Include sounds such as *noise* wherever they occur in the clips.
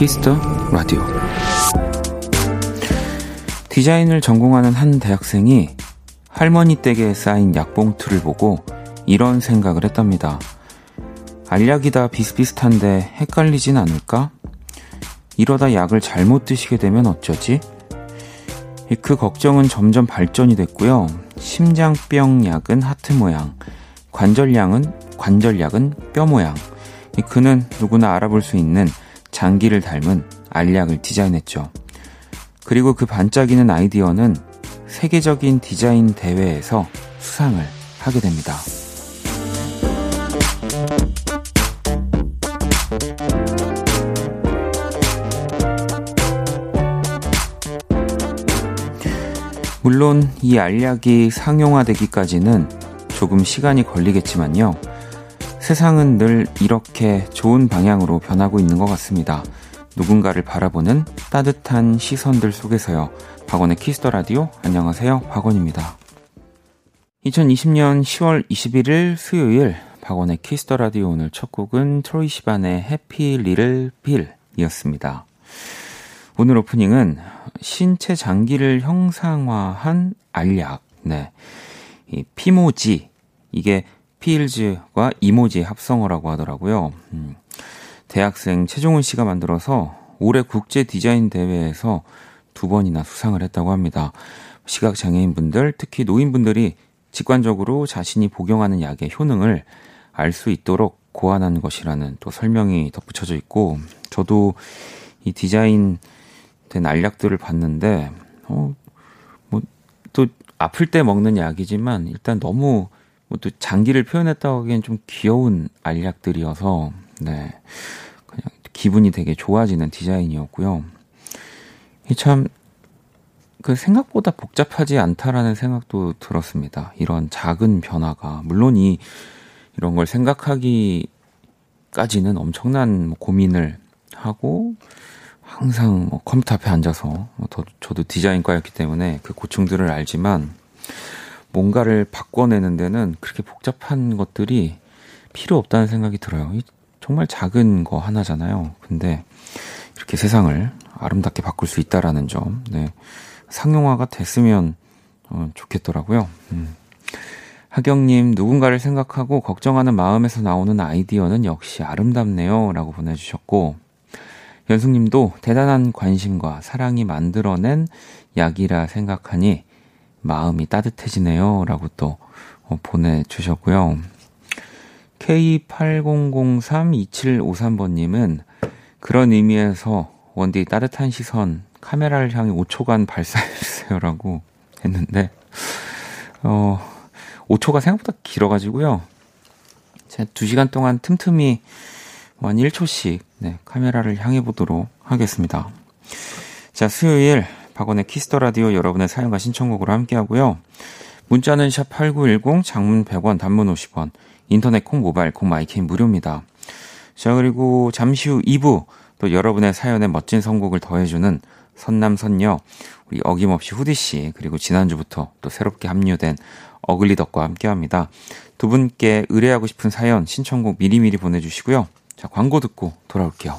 키스터 라디오 디자인을 전공하는 한 대학생이 할머니 댁에 쌓인 약봉투를 보고 이런 생각을 했답니다. 알약이 다 비슷비슷한데 헷갈리진 않을까? 이러다 약을 잘못 드시게 되면 어쩌지? 그 걱정은 점점 발전이 됐고요. 심장병 약은 하트 모양, 관절약은 관절약은 뼈 모양. 그는 누구나 알아볼 수 있는 장기를 닮은 알약을 디자인했죠. 그리고 그 반짝이는 아이디어는 세계적인 디자인 대회에서 수상을 하게 됩니다. 물론 이 알약이 상용화되기까지는 조금 시간이 걸리겠지만요. 세상은 늘 이렇게 좋은 방향으로 변하고 있는 것 같습니다. 누군가를 바라보는 따뜻한 시선들 속에서요. 박원의 Kiss the Radio 안녕하세요. 박원입니다. 2020년 10월 21일 수요일 박원의 Kiss the Radio 오늘 첫 곡은 트로이 시반의 Happy Little Pill이었습니다. 오늘 오프닝은 신체 장기를 형상화한 알약, 네. 이 피모지, 이게 필즈와 이모지의 합성어라고 하더라고요. 음, 대학생 최종훈 씨가 만들어서 올해 국제 디자인 대회에서 두 번이나 수상을 했다고 합니다. 시각장애인 분들, 특히 노인분들이 직관적으로 자신이 복용하는 약의 효능을 알 수 있도록 고안한 것이라는 또 설명이 덧붙여져 있고, 저도 이 디자인 된 알약들을 봤는데 어 뭐 또 아플 때 먹는 약이지만 일단 너무 뭐 또 장기를 표현했다고 하기엔 좀 귀여운 알약들이어서 네 그냥 기분이 되게 좋아지는 디자인이었고요. 참 그 생각보다 복잡하지 않다라는 생각도 들었습니다. 이런 작은 변화가 물론 이 이런 걸 생각하기까지는 엄청난 뭐 고민을 하고 항상 뭐 컴퓨터 앞에 앉아서 뭐 더, 저도 디자인과였기 때문에 그 고충들을 알지만 뭔가를 바꿔내는 데는 그렇게 복잡한 것들이 필요 없다는 생각이 들어요. 정말 작은 거 하나잖아요. 근데 이렇게 세상을 아름답게 바꿀 수 있다라는 점, 네. 상용화가 됐으면 어, 좋겠더라고요. 음. 하경님, 누군가를 생각하고 걱정하는 마음에서 나오는 아이디어는 역시 아름답네요. 라고 보내주셨고, 연숙님도 대단한 관심과 사랑이 만들어낸 약이라 생각하니 마음이 따뜻해지네요. 라고 또 어, 보내주셨고요. K80032753번님은 그런 의미에서 원디 따뜻한 시선 카메라를 향해 5초간 발사해주세요. *laughs* 라고 했는데, 어, 5초가 생각보다 길어가지고요. 제가 2시간 동안 틈틈이 한 1초씩 네, 카메라를 향해 보도록 하겠습니다. 자, 수요일 박원의 Kiss the Radio 여러분의 사연과 신청곡으로 함께 하고요. 문자는 샵8910 장문 100원 단문 50원 인터넷 콩 모바일 콩 my K는 무료입니다. 자, 그리고 잠시 후 2부 또 여러분의 사연에 멋진 선곡을 더해주는 선남선녀 우리 어김없이 후디씨 그리고 지난주부터 또 새롭게 합류된 어글리덕과 함께 합니다. 두 분께 의뢰하고 싶은 사연 신청곡 미리미리 보내주시고요. 자, 광고 듣고 돌아올게요.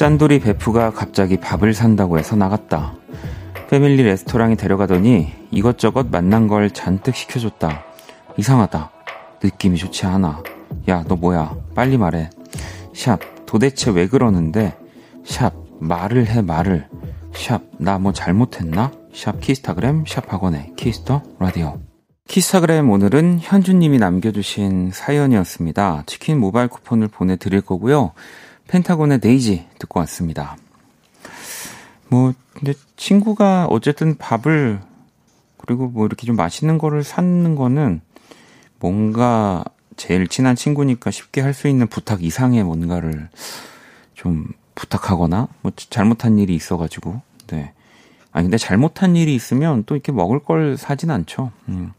짠돌이 베프가 갑자기 밥을 산다고 해서 나갔다. 패밀리 레스토랑에 데려가더니 이것저것 만난 걸 잔뜩 시켜줬다. 이상하다. 느낌이 좋지 않아. 야, 너 뭐야? 빨리 말해. 샵, 도대체 왜 그러는데? 샵, 말을 해, 말을. 샵, 나 뭐 잘못했나? 샵 키스타그램 샵 박원의 Kiss the Radio 키스타그램 오늘은 현주님이 남겨주신 사연이었습니다. 치킨 모바일 쿠폰을 보내드릴 거고요. 펜타곤의 Daisy 듣고 왔습니다. 뭐, 근데 친구가 어쨌든 밥을, 그리고 뭐 이렇게 좀 맛있는 거를 사는 거는 뭔가 제일 친한 친구니까 쉽게 할 수 있는 부탁 이상의 뭔가를 좀 부탁하거나 뭐 잘못한 일이 있어가지고 네. 아니 근데 잘못한 일이 있으면 또 이렇게 먹을 걸 사진 않죠. 음.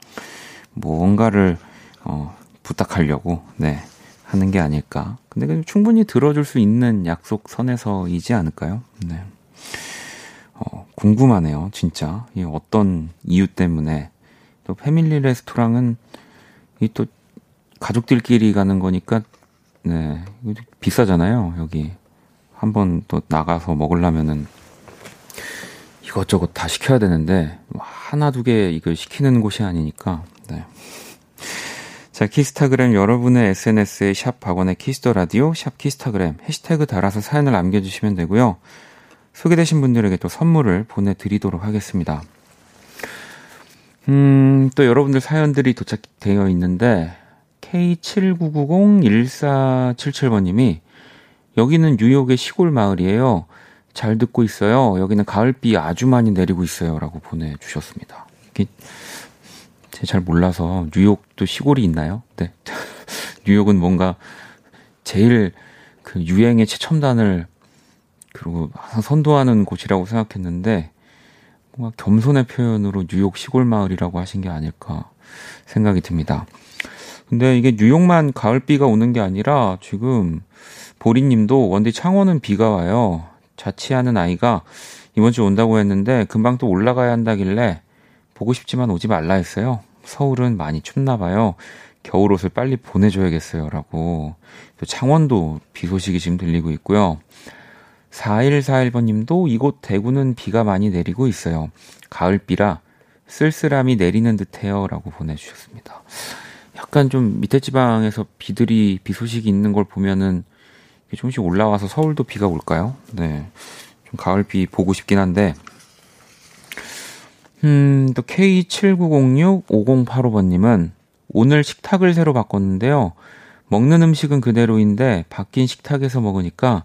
뭔가를 어, 부탁하려고 네 하는 게 아닐까. 근데 충분히 들어줄 수 있는 약속 선에서이지 않을까요? 네. 어, 궁금하네요, 진짜. 이 어떤 이유 때문에 또 패밀리 레스토랑은 이 또 가족들끼리 가는 거니까 네 비싸잖아요 여기 한번 또 나가서 먹으려면은 이것저것 다 시켜야 되는데 하나 두 개 이걸 시키는 곳이 아니니까 네. 자 키스타그램 여러분의 SNS에 샵 박원의 Kiss the Radio 샵 키스타그램 해시태그 달아서 사연을 남겨주시면 되고요 소개되신 분들에게 또 선물을 보내드리도록 하겠습니다. 음, 또 여러분들 사연들이 도착되어 있는데, K79901477번님이, 여기는 뉴욕의 시골 마을이에요. 잘 듣고 있어요. 여기는 가을비 아주 많이 내리고 있어요. 라고 보내주셨습니다. 이게, 제잘 몰라서, 뉴욕도 시골이 있나요? 네. *laughs* 뉴욕은 뭔가, 제일 그 유행의 최첨단을, 그리고 항상 선도하는 곳이라고 생각했는데, 뭔가 겸손의 표현으로 뉴욕 시골 마을이라고 하신 게 아닐까 생각이 듭니다. 근데 이게 뉴욕만 가을비가 오는 게 아니라 지금 보리님도 원디 창원은 비가 와요. 자취하는 아이가 이번 주 온다고 했는데 금방 또 올라가야 한다길래 보고 싶지만 오지 말라 했어요. 서울은 많이 춥나 봐요. 겨울 옷을 빨리 보내줘야겠어요. 라고. 또 창원도 비 소식이 지금 들리고 있고요. 4141번 님도 이곳 대구는 비가 많이 내리고 있어요. 가을비라 쓸쓸함이 내리는 듯해요. 라고 보내주셨습니다. 약간 좀 밑에 지방에서 비들이, 비 소식이 있는 걸 보면은 조금씩 올라와서 서울도 비가 올까요? 네. 좀 가을비 보고 싶긴 한데. 음, 또 K7906-5085번님은 오늘 식탁을 새로 바꿨는데요. 먹는 음식은 그대로인데 바뀐 식탁에서 먹으니까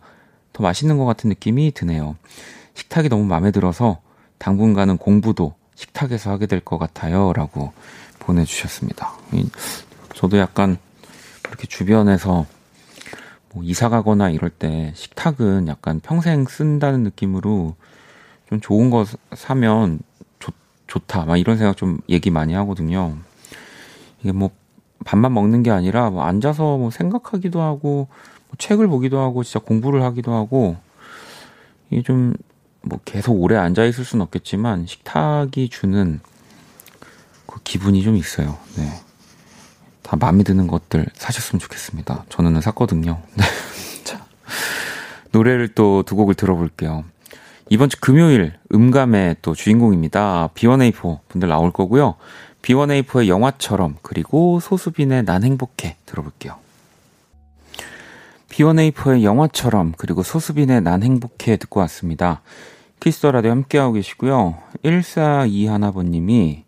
더 맛있는 것 같은 느낌이 드네요. 식탁이 너무 마음에 들어서 당분간은 공부도 식탁에서 하게 될 것 같아요. 라고 보내주셨습니다. 저도 약간 이렇게 주변에서 뭐 이사 가거나 이럴 때 식탁은 약간 평생 쓴다는 느낌으로 좀 좋은 거 사면 좋, 좋다. 막 이런 생각 좀 얘기 많이 하거든요. 이게 뭐 밥만 먹는 게 아니라 뭐 앉아서 뭐 생각하기도 하고 책을 보기도 하고 진짜 공부를 하기도 하고 이게 좀 뭐 계속 오래 앉아 있을 수는 없겠지만 식탁이 주는 그 기분이 좀 있어요. 네. 다 마음에 드는 것들 사셨으면 좋겠습니다. 저는 샀거든요. 네. *laughs* 자. 노래를 또 두 곡을 들어볼게요. 이번 주 금요일 음감의 또 주인공입니다. B1A4 분들 나올 거고요. B1A4의 영화처럼 그리고 소수빈의 난 행복해 들어볼게요. B1A4의 영화처럼 그리고 소수빈의 난 행복해 듣고 왔습니다. Kiss the Radio 함께하고 계시고요. 1421번님이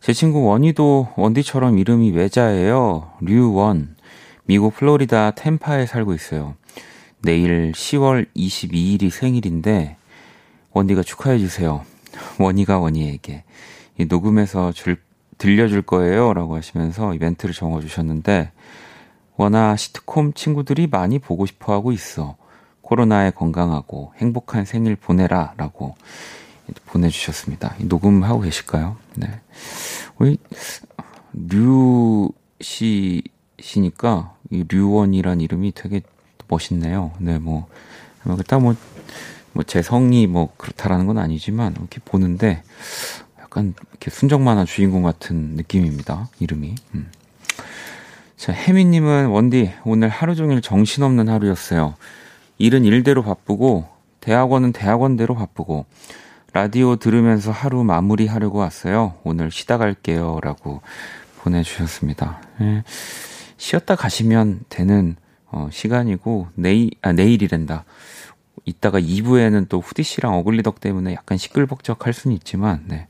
제 친구 원희도 원디처럼 이름이 외자예요. 류원. 미국 플로리다 템파에 살고 있어요. 내일 10월 22일이 생일인데 원디가 축하해 주세요. 원희가 원희에게 이 녹음해서 줄, 들려줄 거예요. 라고 하시면서 이벤트를 정해주셨는데 워낙 시트콤 친구들이 많이 보고 싶어 하고 있어. 코로나에 건강하고 행복한 생일 보내라. 라고 보내주셨습니다. 녹음하고 계실까요? 네. 우리, 류 씨, 시니까, 이 류원이란 이름이 되게 멋있네요. 네, 뭐, 일단 뭐, 뭐, 제 성이 뭐, 그렇다라는 건 아니지만, 이렇게 보는데, 약간, 이렇게 순정 만화 주인공 같은 느낌입니다. 이름이. 음. 자, 혜미님은 원디, 오늘 하루 종일 정신없는 하루였어요. 일은 일대로 바쁘고, 대학원은 대학원대로 바쁘고, 라디오 들으면서 하루 마무리하려고 왔어요. 오늘 쉬다 갈게요. 라고 보내주셨습니다. 예, 쉬었다 가시면 되는 어, 시간이고, 내일, 아, 내일이란다. 이따가 2부에는 또 후디 씨랑 어글리덕 때문에 약간 시끌벅적 할 수는 있지만, 네.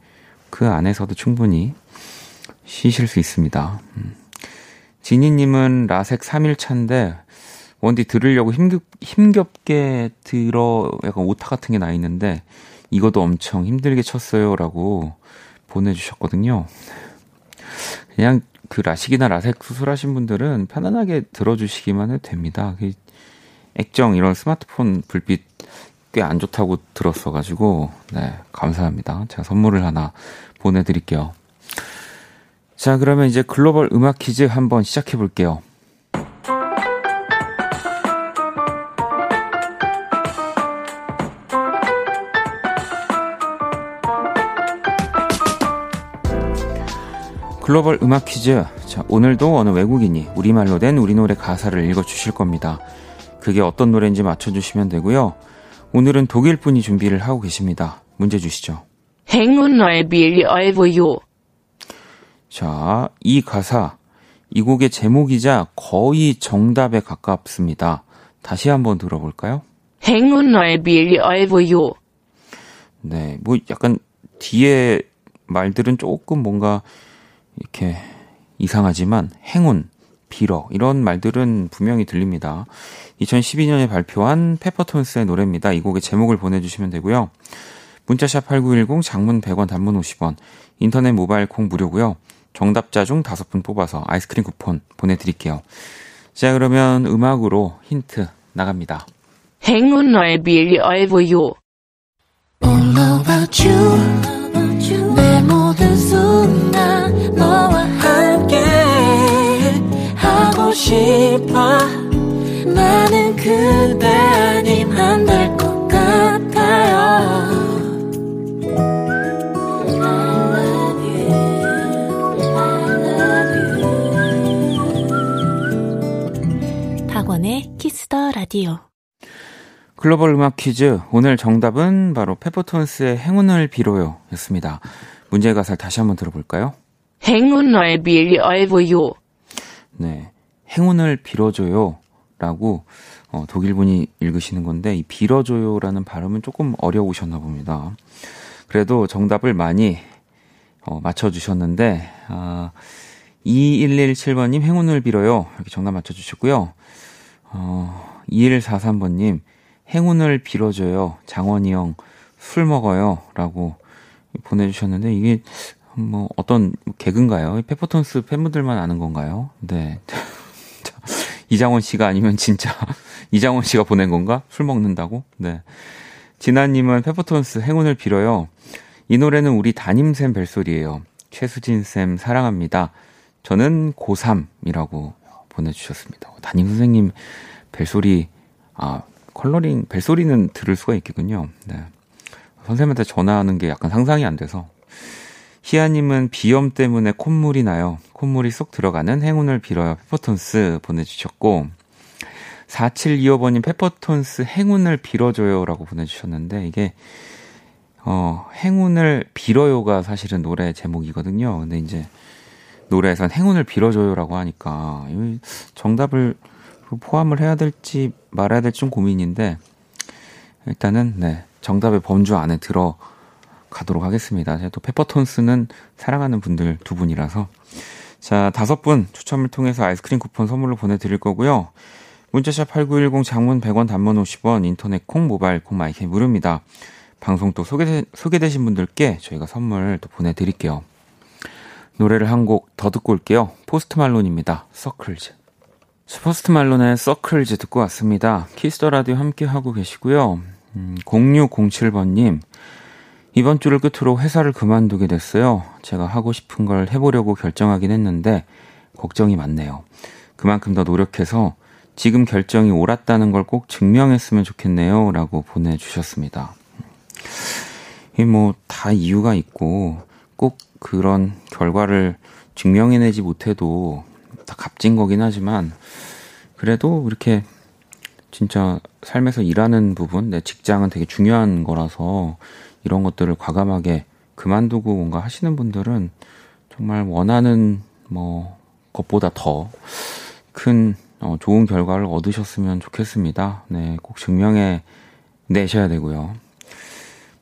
그 안에서도 충분히 쉬실 수 있습니다. 음. 지니님은 라섹 3일차인데 원디 들으려고 힘겹, 힘겹게 들어 약간 오타 같은 게 나 있는데 이것도 엄청 힘들게 쳤어요 라고 보내주셨거든요. 그냥 그 라식이나 라섹 수술하신 분들은 편안하게 들어주시기만 해도 됩니다. 그 액정 이런 스마트폰 불빛 꽤 안 좋다고 들었어가지고 네 감사합니다. 제가 선물을 하나 보내드릴게요. 자 그러면 이제 글로벌 음악 퀴즈 한번 시작해 볼게요. 글로벌 음악 퀴즈. 자, 오늘도 어느 외국인이 우리말로 된 우리 노래 가사를 읽어 주실 겁니다. 그게 어떤 노래인지 맞춰 주시면 되고요. 오늘은 독일 분이 준비를 하고 계십니다. 문제 주시죠. 행운을 빌어요. 자, 이 가사 이 곡의 제목이자 거의 정답에 가깝습니다. 다시 한번 들어볼까요? 행운을 빌어요. 네, 뭐 약간 뒤에 말들은 조금 뭔가 이렇게 이상하지만 행운, 빌어 이런 말들은 분명히 들립니다. 2012년에 발표한 페퍼톤스의 노래입니다. 이 곡의 제목을 보내주시면 되고요. 문자샵 8910 장문 100원 단문 50원 인터넷 모바일 콩 무료고요. 정답자 중 다섯 분 뽑아서 아이스크림 쿠폰 보내드릴게요. 자 그러면 음악으로 힌트 나갑니다. All about you 내 모든 순간 너와 함께 하고 싶어 나는 그대 아님 안 될 것 같아요 I love you I love you 박원의 키스더 라디오 글로벌 음악 퀴즈 오늘 정답은 바로 페퍼톤스의 행운을 빌어요 였습니다. 문제 가사를 다시 한번 들어볼까요? 행운을 빌어요. 네. 행운을 빌어줘요. 라고, 어, 독일분이 읽으시는 건데, 이 빌어줘요라는 발음은 조금 어려우셨나 봅니다. 그래도 정답을 많이, 어, 맞춰주셨는데, 아, 2117번님 행운을 빌어요. 이렇게 정답 맞춰주셨고요. 어, 2143번님 행운을 빌어줘요. 장원이 형 술 먹어요. 라고 보내주셨는데, 이게, 뭐, 어떤 개그인가요? 페퍼톤스 팬분들만 아는 건가요? 네. 이장원 씨가 아니면 진짜 *laughs* 이장원 씨가 보낸 건가? 술 먹는다고? 네. 진아님은 페퍼톤스 행운을 빌어요. 이 노래는 우리 담임쌤 벨소리예요. 최수진쌤 사랑합니다. 저는 고3이라고 보내주셨습니다. 담임 선생님 벨소리, 아, 컬러링, 벨소리는 들을 수가 있겠군요. 네. 선생님한테 전화하는 게 약간 상상이 안 돼서. 희아님은 비염 때문에 콧물이 나요. 콧물이 쏙 들어가는 행운을 빌어요. 페퍼톤스 보내주셨고, 4725번님 페퍼톤스 행운을 빌어줘요. 라고 보내주셨는데, 이게, 어, 행운을 빌어요가 사실은 노래 제목이거든요. 근데 이제, 노래에선 행운을 빌어줘요라고 하니까, 정답을 포함을 해야 될지 말아야 될지 좀 고민인데, 일단은, 네, 정답의 범주 안에 들어 가도록 하겠습니다. 제가 또 페퍼톤스는 사랑하는 분들 두 분이라서. 자, 다섯 분 추첨을 통해서 아이스크림 쿠폰 선물로 보내드릴 거고요. 문자샵 8910 장문 100원 단문 50원 인터넷 콩 모바일 콩 마이크 무료입니다. 방송 또 소개되, 소개되신 분들께 저희가 선물 또 보내드릴게요. 노래를 한 곡 더 듣고 올게요. 포스트 말론입니다. Circles. 포스트 말론의 Circles 듣고 왔습니다. Kiss the Radio 함께 하고 계시고요. 음, 0607번님. 이번 주를 끝으로 회사를 그만두게 됐어요. 제가 하고 싶은 걸 해보려고 결정하긴 했는데 걱정이 많네요. 그만큼 더 노력해서 지금 결정이 옳았다는 걸 꼭 증명했으면 좋겠네요. 라고 보내주셨습니다. 이 뭐 다 이유가 있고 꼭 그런 결과를 증명해내지 못해도 다 값진 거긴 하지만 그래도 이렇게 진짜 삶에서 일하는 부분, 내 직장은 되게 중요한 거라서 이런 것들을 과감하게 그만두고 뭔가 하시는 분들은 정말 원하는 뭐 것보다 더큰 어, 좋은 결과를 얻으셨으면 좋겠습니다. 네, 꼭 증명해 내셔야 되고요.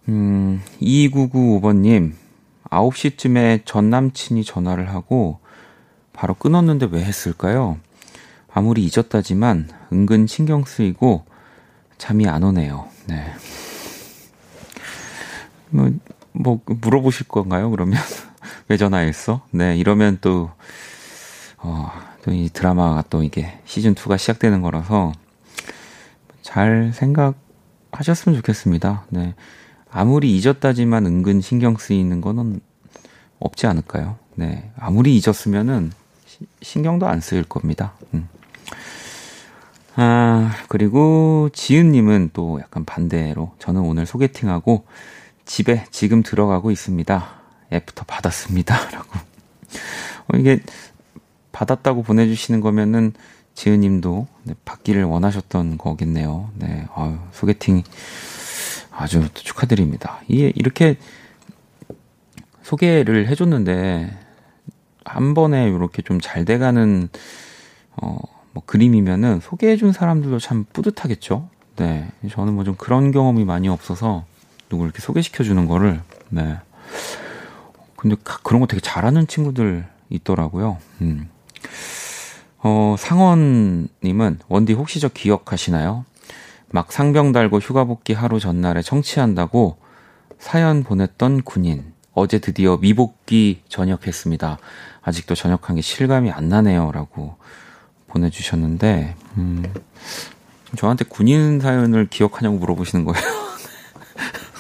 음, 2995번님, 9시쯤에 전 남친이 전화를 하고 바로 끊었는데 왜 했을까요? 아무리 잊었다지만 은근 신경 쓰이고 잠이 안 오네요. 네. 뭐, 뭐, 물어보실 건가요, 그러면? *laughs* 왜 전화했어? 네, 이러면 또, 어, 또 이 드라마가 또 이게 시즌 2가 시작되는 거라서 잘 생각하셨으면 좋겠습니다. 네. 아무리 잊었다지만 은근 신경 쓰이는 거는 없지 않을까요? 네. 아무리 잊었으면은 시, 신경도 안 쓰일 겁니다. 음. 아, 그리고 지은님은 또 약간 반대로 저는 오늘 소개팅하고 집에 지금 들어가고 있습니다. 애프터 받았습니다. *laughs* 라고. 어, 이게 받았다고 보내주시는 거면은 지은 님도 네, 받기를 원하셨던 거겠네요. 네, 아유, 소개팅 아주 축하드립니다. 이게 이렇게 소개를 해줬는데 한 번에 이렇게 좀 잘 돼가는 어, 뭐 그림이면은 소개해준 사람들도 참 뿌듯하겠죠. 네, 저는 뭐 좀 그런 경험이 많이 없어서 누구 이렇게 소개시켜 주는 거를 네. 근데 그런 거 되게 잘하는 친구들 있더라고요. 음. 어, 상원님은 원디 혹시 저 기억하시나요? 막 상병 달고 휴가 복귀 하루 전날에 청취한다고 사연 보냈던 군인. 어제 드디어 미복귀 전역했습니다. 아직도 전역한 게 실감이 안 나네요. 라고 보내주셨는데, 음, 저한테 군인 사연을 기억하냐고 물어보시는 거예요. *laughs*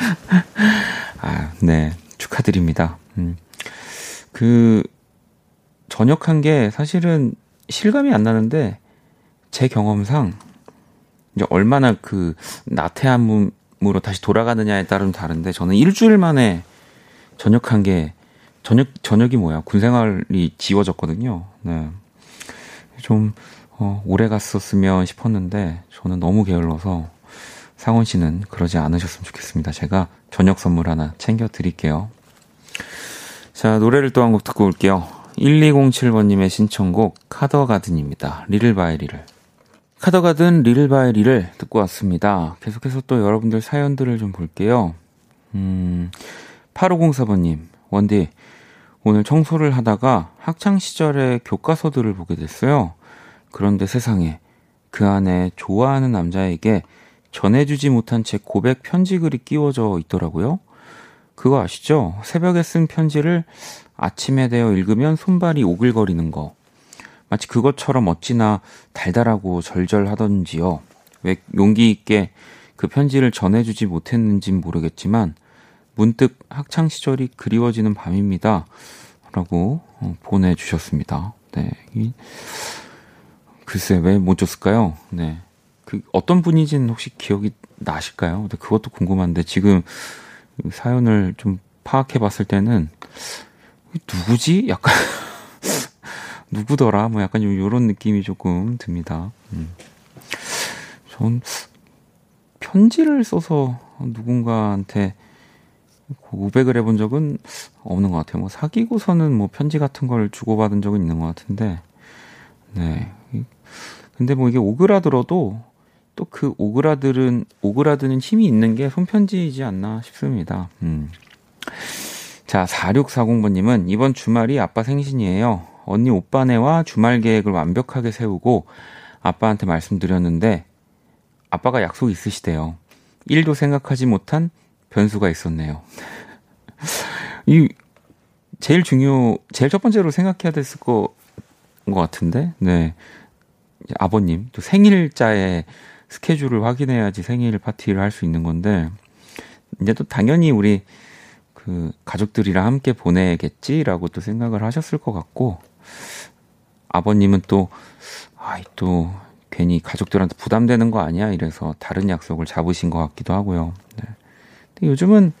*laughs* 아, 네. 축하드립니다. 음. 그, 전역한 게 사실은 실감이 안 나는데, 제 경험상, 이제 얼마나 그, 나태함으로 다시 돌아가느냐에 따른 다른데, 저는 일주일 만에 전역한 게, 전역, 전역이 뭐야? 군 생활이 지워졌거든요. 네. 좀, 어, 오래 갔었으면 싶었는데, 저는 너무 게을러서, 상원 씨는 그러지 않으셨으면 좋겠습니다. 제가 저녁 선물 하나 챙겨 드릴게요. 자, 노래를 또 한 곡 듣고 올게요. 1207번님의 신청곡 카더가든입니다. Little by Little. 카더가든 Little by Little 듣고 왔습니다. 계속해서 또 여러분들 사연들을 좀 볼게요. 음, 8504번님, 원디, 오늘 청소를 하다가 학창시절의 교과서들을 보게 됐어요. 그런데 세상에 그 안에 좋아하는 남자에게 전해주지 못한 제 고백 편지글이 끼워져 있더라고요. 그거 아시죠? 새벽에 쓴 편지를 아침에 되어 읽으면 손발이 오글거리는 거. 마치 그것처럼 어찌나 달달하고 절절하던지요. 왜 용기 있게 그 편지를 전해주지 못했는진 모르겠지만 문득 학창 시절이 그리워지는 밤입니다. 라고 어, 보내주셨습니다. 네. 글쎄, 왜 못 줬을까요? 네. 그 어떤 분인지는 혹시 기억이 나실까요? 근데 그것도 궁금한데 지금 사연을 좀 파악해 봤을 때는 누구지? 약간 *laughs* 누구더라? 뭐 약간 요런 느낌이 조금 듭니다. 음. 전 편지를 써서 누군가한테 고백을 해본 적은 없는 것 같아요. 뭐 사귀고서는 뭐 편지 같은 걸 주고받은 적은 있는 것 같은데, 네. 근데 뭐 이게 오그라들어도 또 그 오그라들은 오그라드는 힘이 있는 게 손편지이지 않나 싶습니다. 음. 자, 4640번님은 이번 주말이 아빠 생신이에요. 언니 오빠네와 주말 계획을 완벽하게 세우고 아빠한테 말씀드렸는데 아빠가 약속 있으시대요. 1도 생각하지 못한 변수가 있었네요. *laughs* 이 제일 중요, 제일 첫 번째로 생각해야 됐을 거, 것 같은데, 네. 아버님, 또 생일자에 스케줄을 확인해야지 생일 파티를 할 수 있는 건데 이제 또 당연히 우리 그 가족들이랑 함께 보내겠지라고 또 생각을 하셨을 것 같고 아버님은 또 아이 또 괜히 가족들한테 부담되는 거 아니야 이래서 다른 약속을 잡으신 것 같기도 하고요. 네. 근데 요즘은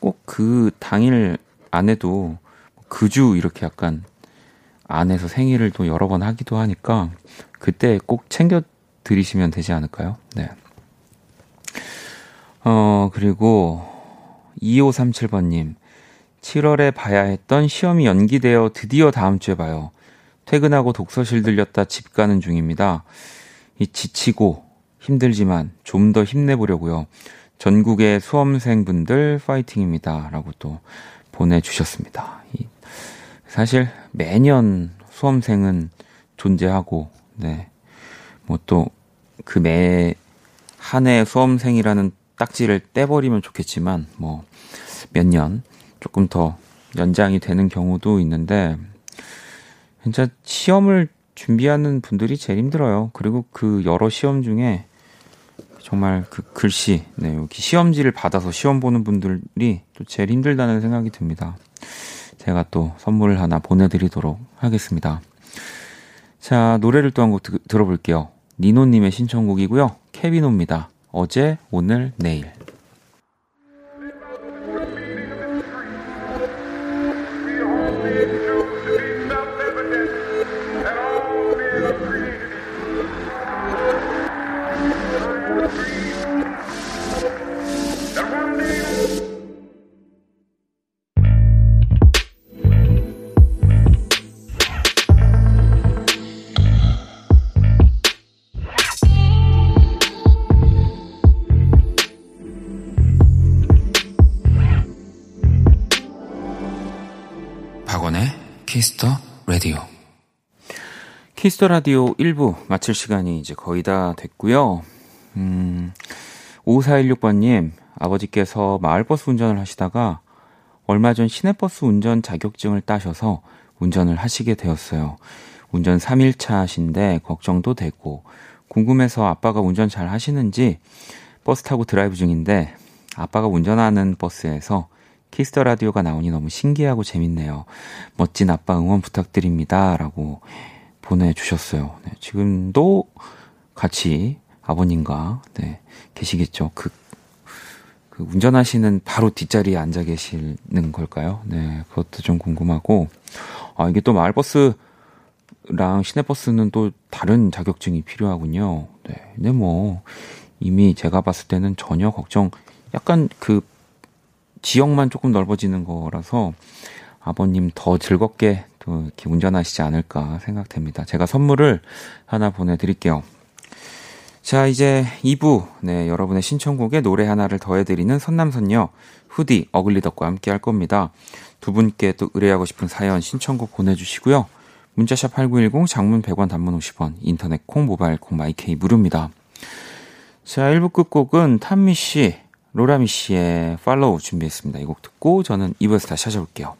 꼭 그 당일 안에도 그 주 이렇게 약간 안에서 생일을 또 여러 번 하기도 하니까 그때 꼭 챙겨 들이시면 되지 않을까요? 네. 어, 그리고 2537번님. 7월에 봐야 했던 시험이 연기되어 드디어 다음 주에 봐요. 퇴근하고 독서실 들렸다 집 가는 중입니다. 이 지치고 힘들지만 좀 더 힘내보려고요. 전국의 수험생분들 파이팅입니다. 라고 또 보내주셨습니다. 사실 매년 수험생은 존재하고 네. 뭐 또 그 매 한 해 수험생이라는 딱지를 떼버리면 좋겠지만 뭐 몇 년 조금 더 연장이 되는 경우도 있는데 진짜 시험을 준비하는 분들이 제일 힘들어요. 그리고 그 여러 시험 중에 정말 그 글씨, 네, 여기 시험지를 받아서 시험 보는 분들이 또 제일 힘들다는 생각이 듭니다. 제가 또 선물을 하나 보내드리도록 하겠습니다. 자, 노래를 또 한 곡 들어볼게요. 니노님의 신청곡이고요. 케비노입니다. 어제, 오늘, 내일. Kiss the Radio 1부 마칠 시간이 이제 거의 다 됐고요. 음, 5416번님, 아버지께서 마을버스 운전을 하시다가 얼마 전 시내버스 운전 자격증을 따셔서 운전을 하시게 되었어요. 운전 3일차 하신데 걱정도 되고 궁금해서 아빠가 운전 잘 하시는지 버스 타고 드라이브 중인데 아빠가 운전하는 버스에서 Kiss the Radio가 나오니 너무 신기하고 재밌네요. 멋진 아빠 응원 부탁드립니다. 라고 보내주셨어요. 네, 지금도 같이 아버님과 네, 계시겠죠. 그, 그 운전하시는 바로 뒷자리에 앉아 계시는 걸까요? 네, 그것도 좀 궁금하고. 아, 이게 또 마을버스랑 시내버스는 또 다른 자격증이 필요하군요. 네, 근데 뭐, 이미 제가 봤을 때는 전혀 걱정, 약간 그 지역만 조금 넓어지는 거라서 아버님 더 즐겁게 또 이렇게 운전하시지 않을까 생각됩니다. 제가 선물을 하나 보내드릴게요. 자, 이제 2부, 네, 여러분의 신청곡에 노래 하나를 더해드리는 선남선녀, 후디, 어글리덕과 함께 할 겁니다. 두 분께 또 의뢰하고 싶은 사연 신청곡 보내주시고요. 문자샵 8910, 장문 100원, 단문 50원, 인터넷 콩, 모바일 콩, 마이케이 무료입니다. 자, 1부 끝곡은 탄미 씨, 로라미 씨의 팔로우 준비했습니다. 이 곡 듣고 저는 2부에서 다시 찾아올게요.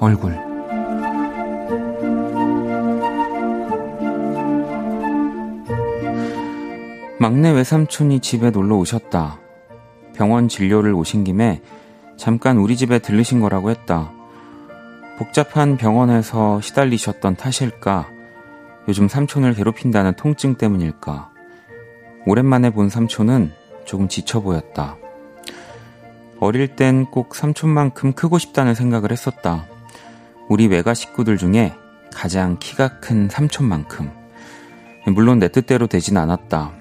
얼굴 막내 외삼촌이 집에 놀러 오셨다. 병원 진료를 오신 김에 잠깐 우리 집에 들르신 거라고 했다. 복잡한 병원에서 시달리셨던 탓일까? 요즘 삼촌을 괴롭힌다는 통증 때문일까? 오랜만에 본 삼촌은 조금 지쳐 보였다. 어릴 땐 꼭 삼촌만큼 크고 싶다는 생각을 했었다. 우리 외가 식구들 중에 가장 키가 큰 삼촌만큼. 물론 내 뜻대로 되진 않았다.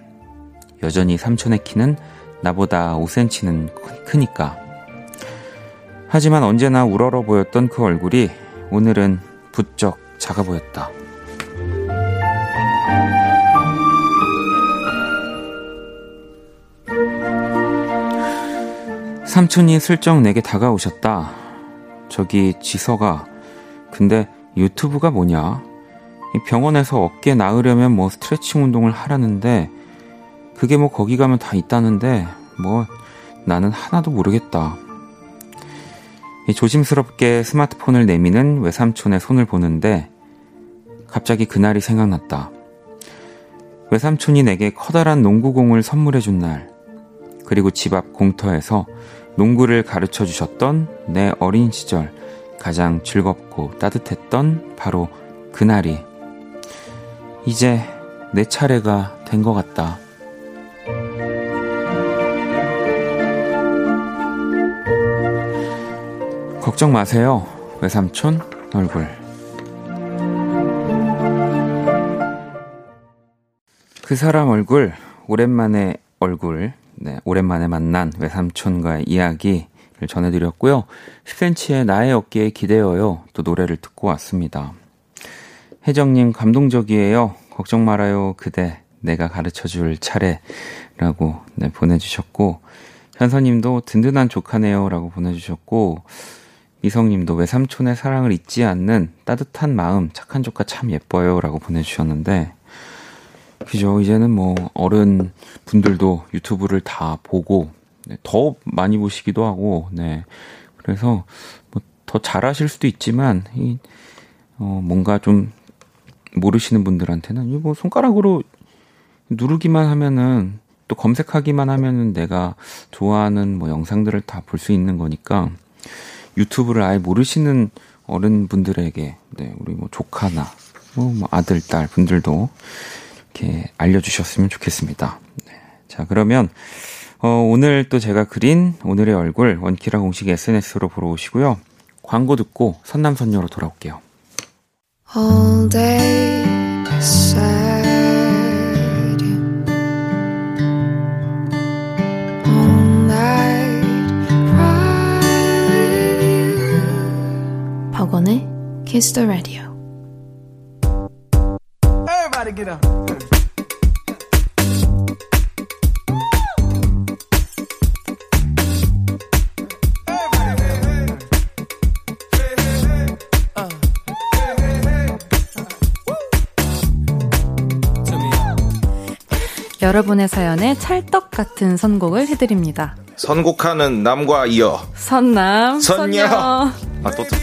여전히 삼촌의 키는 나보다 5cm는 크니까. 하지만 언제나 우러러 보였던 그 얼굴이 오늘은 부쩍 작아 보였다. 삼촌이 슬쩍 내게 다가오셨다. 저기 지서가 근데 유튜브가 뭐냐? 병원에서 어깨 나으려면 뭐 스트레칭 운동을 하라는데 그게 뭐 거기 가면 다 있다는데 뭐 나는 하나도 모르겠다. 조심스럽게 스마트폰을 내미는 외삼촌의 손을 보는데 갑자기 그날이 생각났다. 외삼촌이 내게 커다란 농구공을 선물해준 날, 그리고 집 앞 공터에서 농구를 가르쳐 주셨던 내 어린 시절 가장 즐겁고 따뜻했던 바로 그날이 이제 내 차례가 된 것 같다. 걱정 마세요. 외삼촌 얼굴. 그 사람 얼굴, 오랜만에 얼굴, 네, 오랜만에 만난 외삼촌과의 이야기를 전해드렸고요. 10cm의 나의 어깨에 기대어요. 또 노래를 듣고 왔습니다. 혜정님, 감동적이에요. 걱정 말아요, 그대. 내가 가르쳐 줄 차례라고 네, 보내주셨고, 현서님도 든든한 조카네요. 라고 보내주셨고, 미성님도 외삼촌의 사랑을 잊지 않는 따뜻한 마음, 착한 조카 참 예뻐요. 라고 보내주셨는데, 그죠. 이제는 뭐, 어른 분들도 유튜브를 다 보고, 네, 더 많이 보시기도 하고, 네. 그래서, 뭐, 더 잘하실 수도 있지만, 이, 어, 뭔가 좀, 모르시는 분들한테는, 이뭐 손가락으로 누르기만 하면은, 또 검색하기만 하면은 내가 좋아하는 뭐 영상들을 다 볼 수 있는 거니까, 유튜브를 아예 모르시는 어른분들에게, 네, 우리 뭐 조카나, 뭐, 뭐 아들, 딸 분들도 이렇게 알려주셨으면 좋겠습니다. 네. 자, 그러면, 어, 오늘 또 제가 그린 오늘의 얼굴 원키라 공식 SNS로 보러 오시고요. 광고 듣고 선남선녀로 돌아올게요. All day sad. All night. 박원의 Kiss the Radio. Everybody get up. 여러분의 사연에 찰떡 같은 선곡을 해드립니다. 선곡하는 남과 이어 선남 선녀. 아, 또, 또.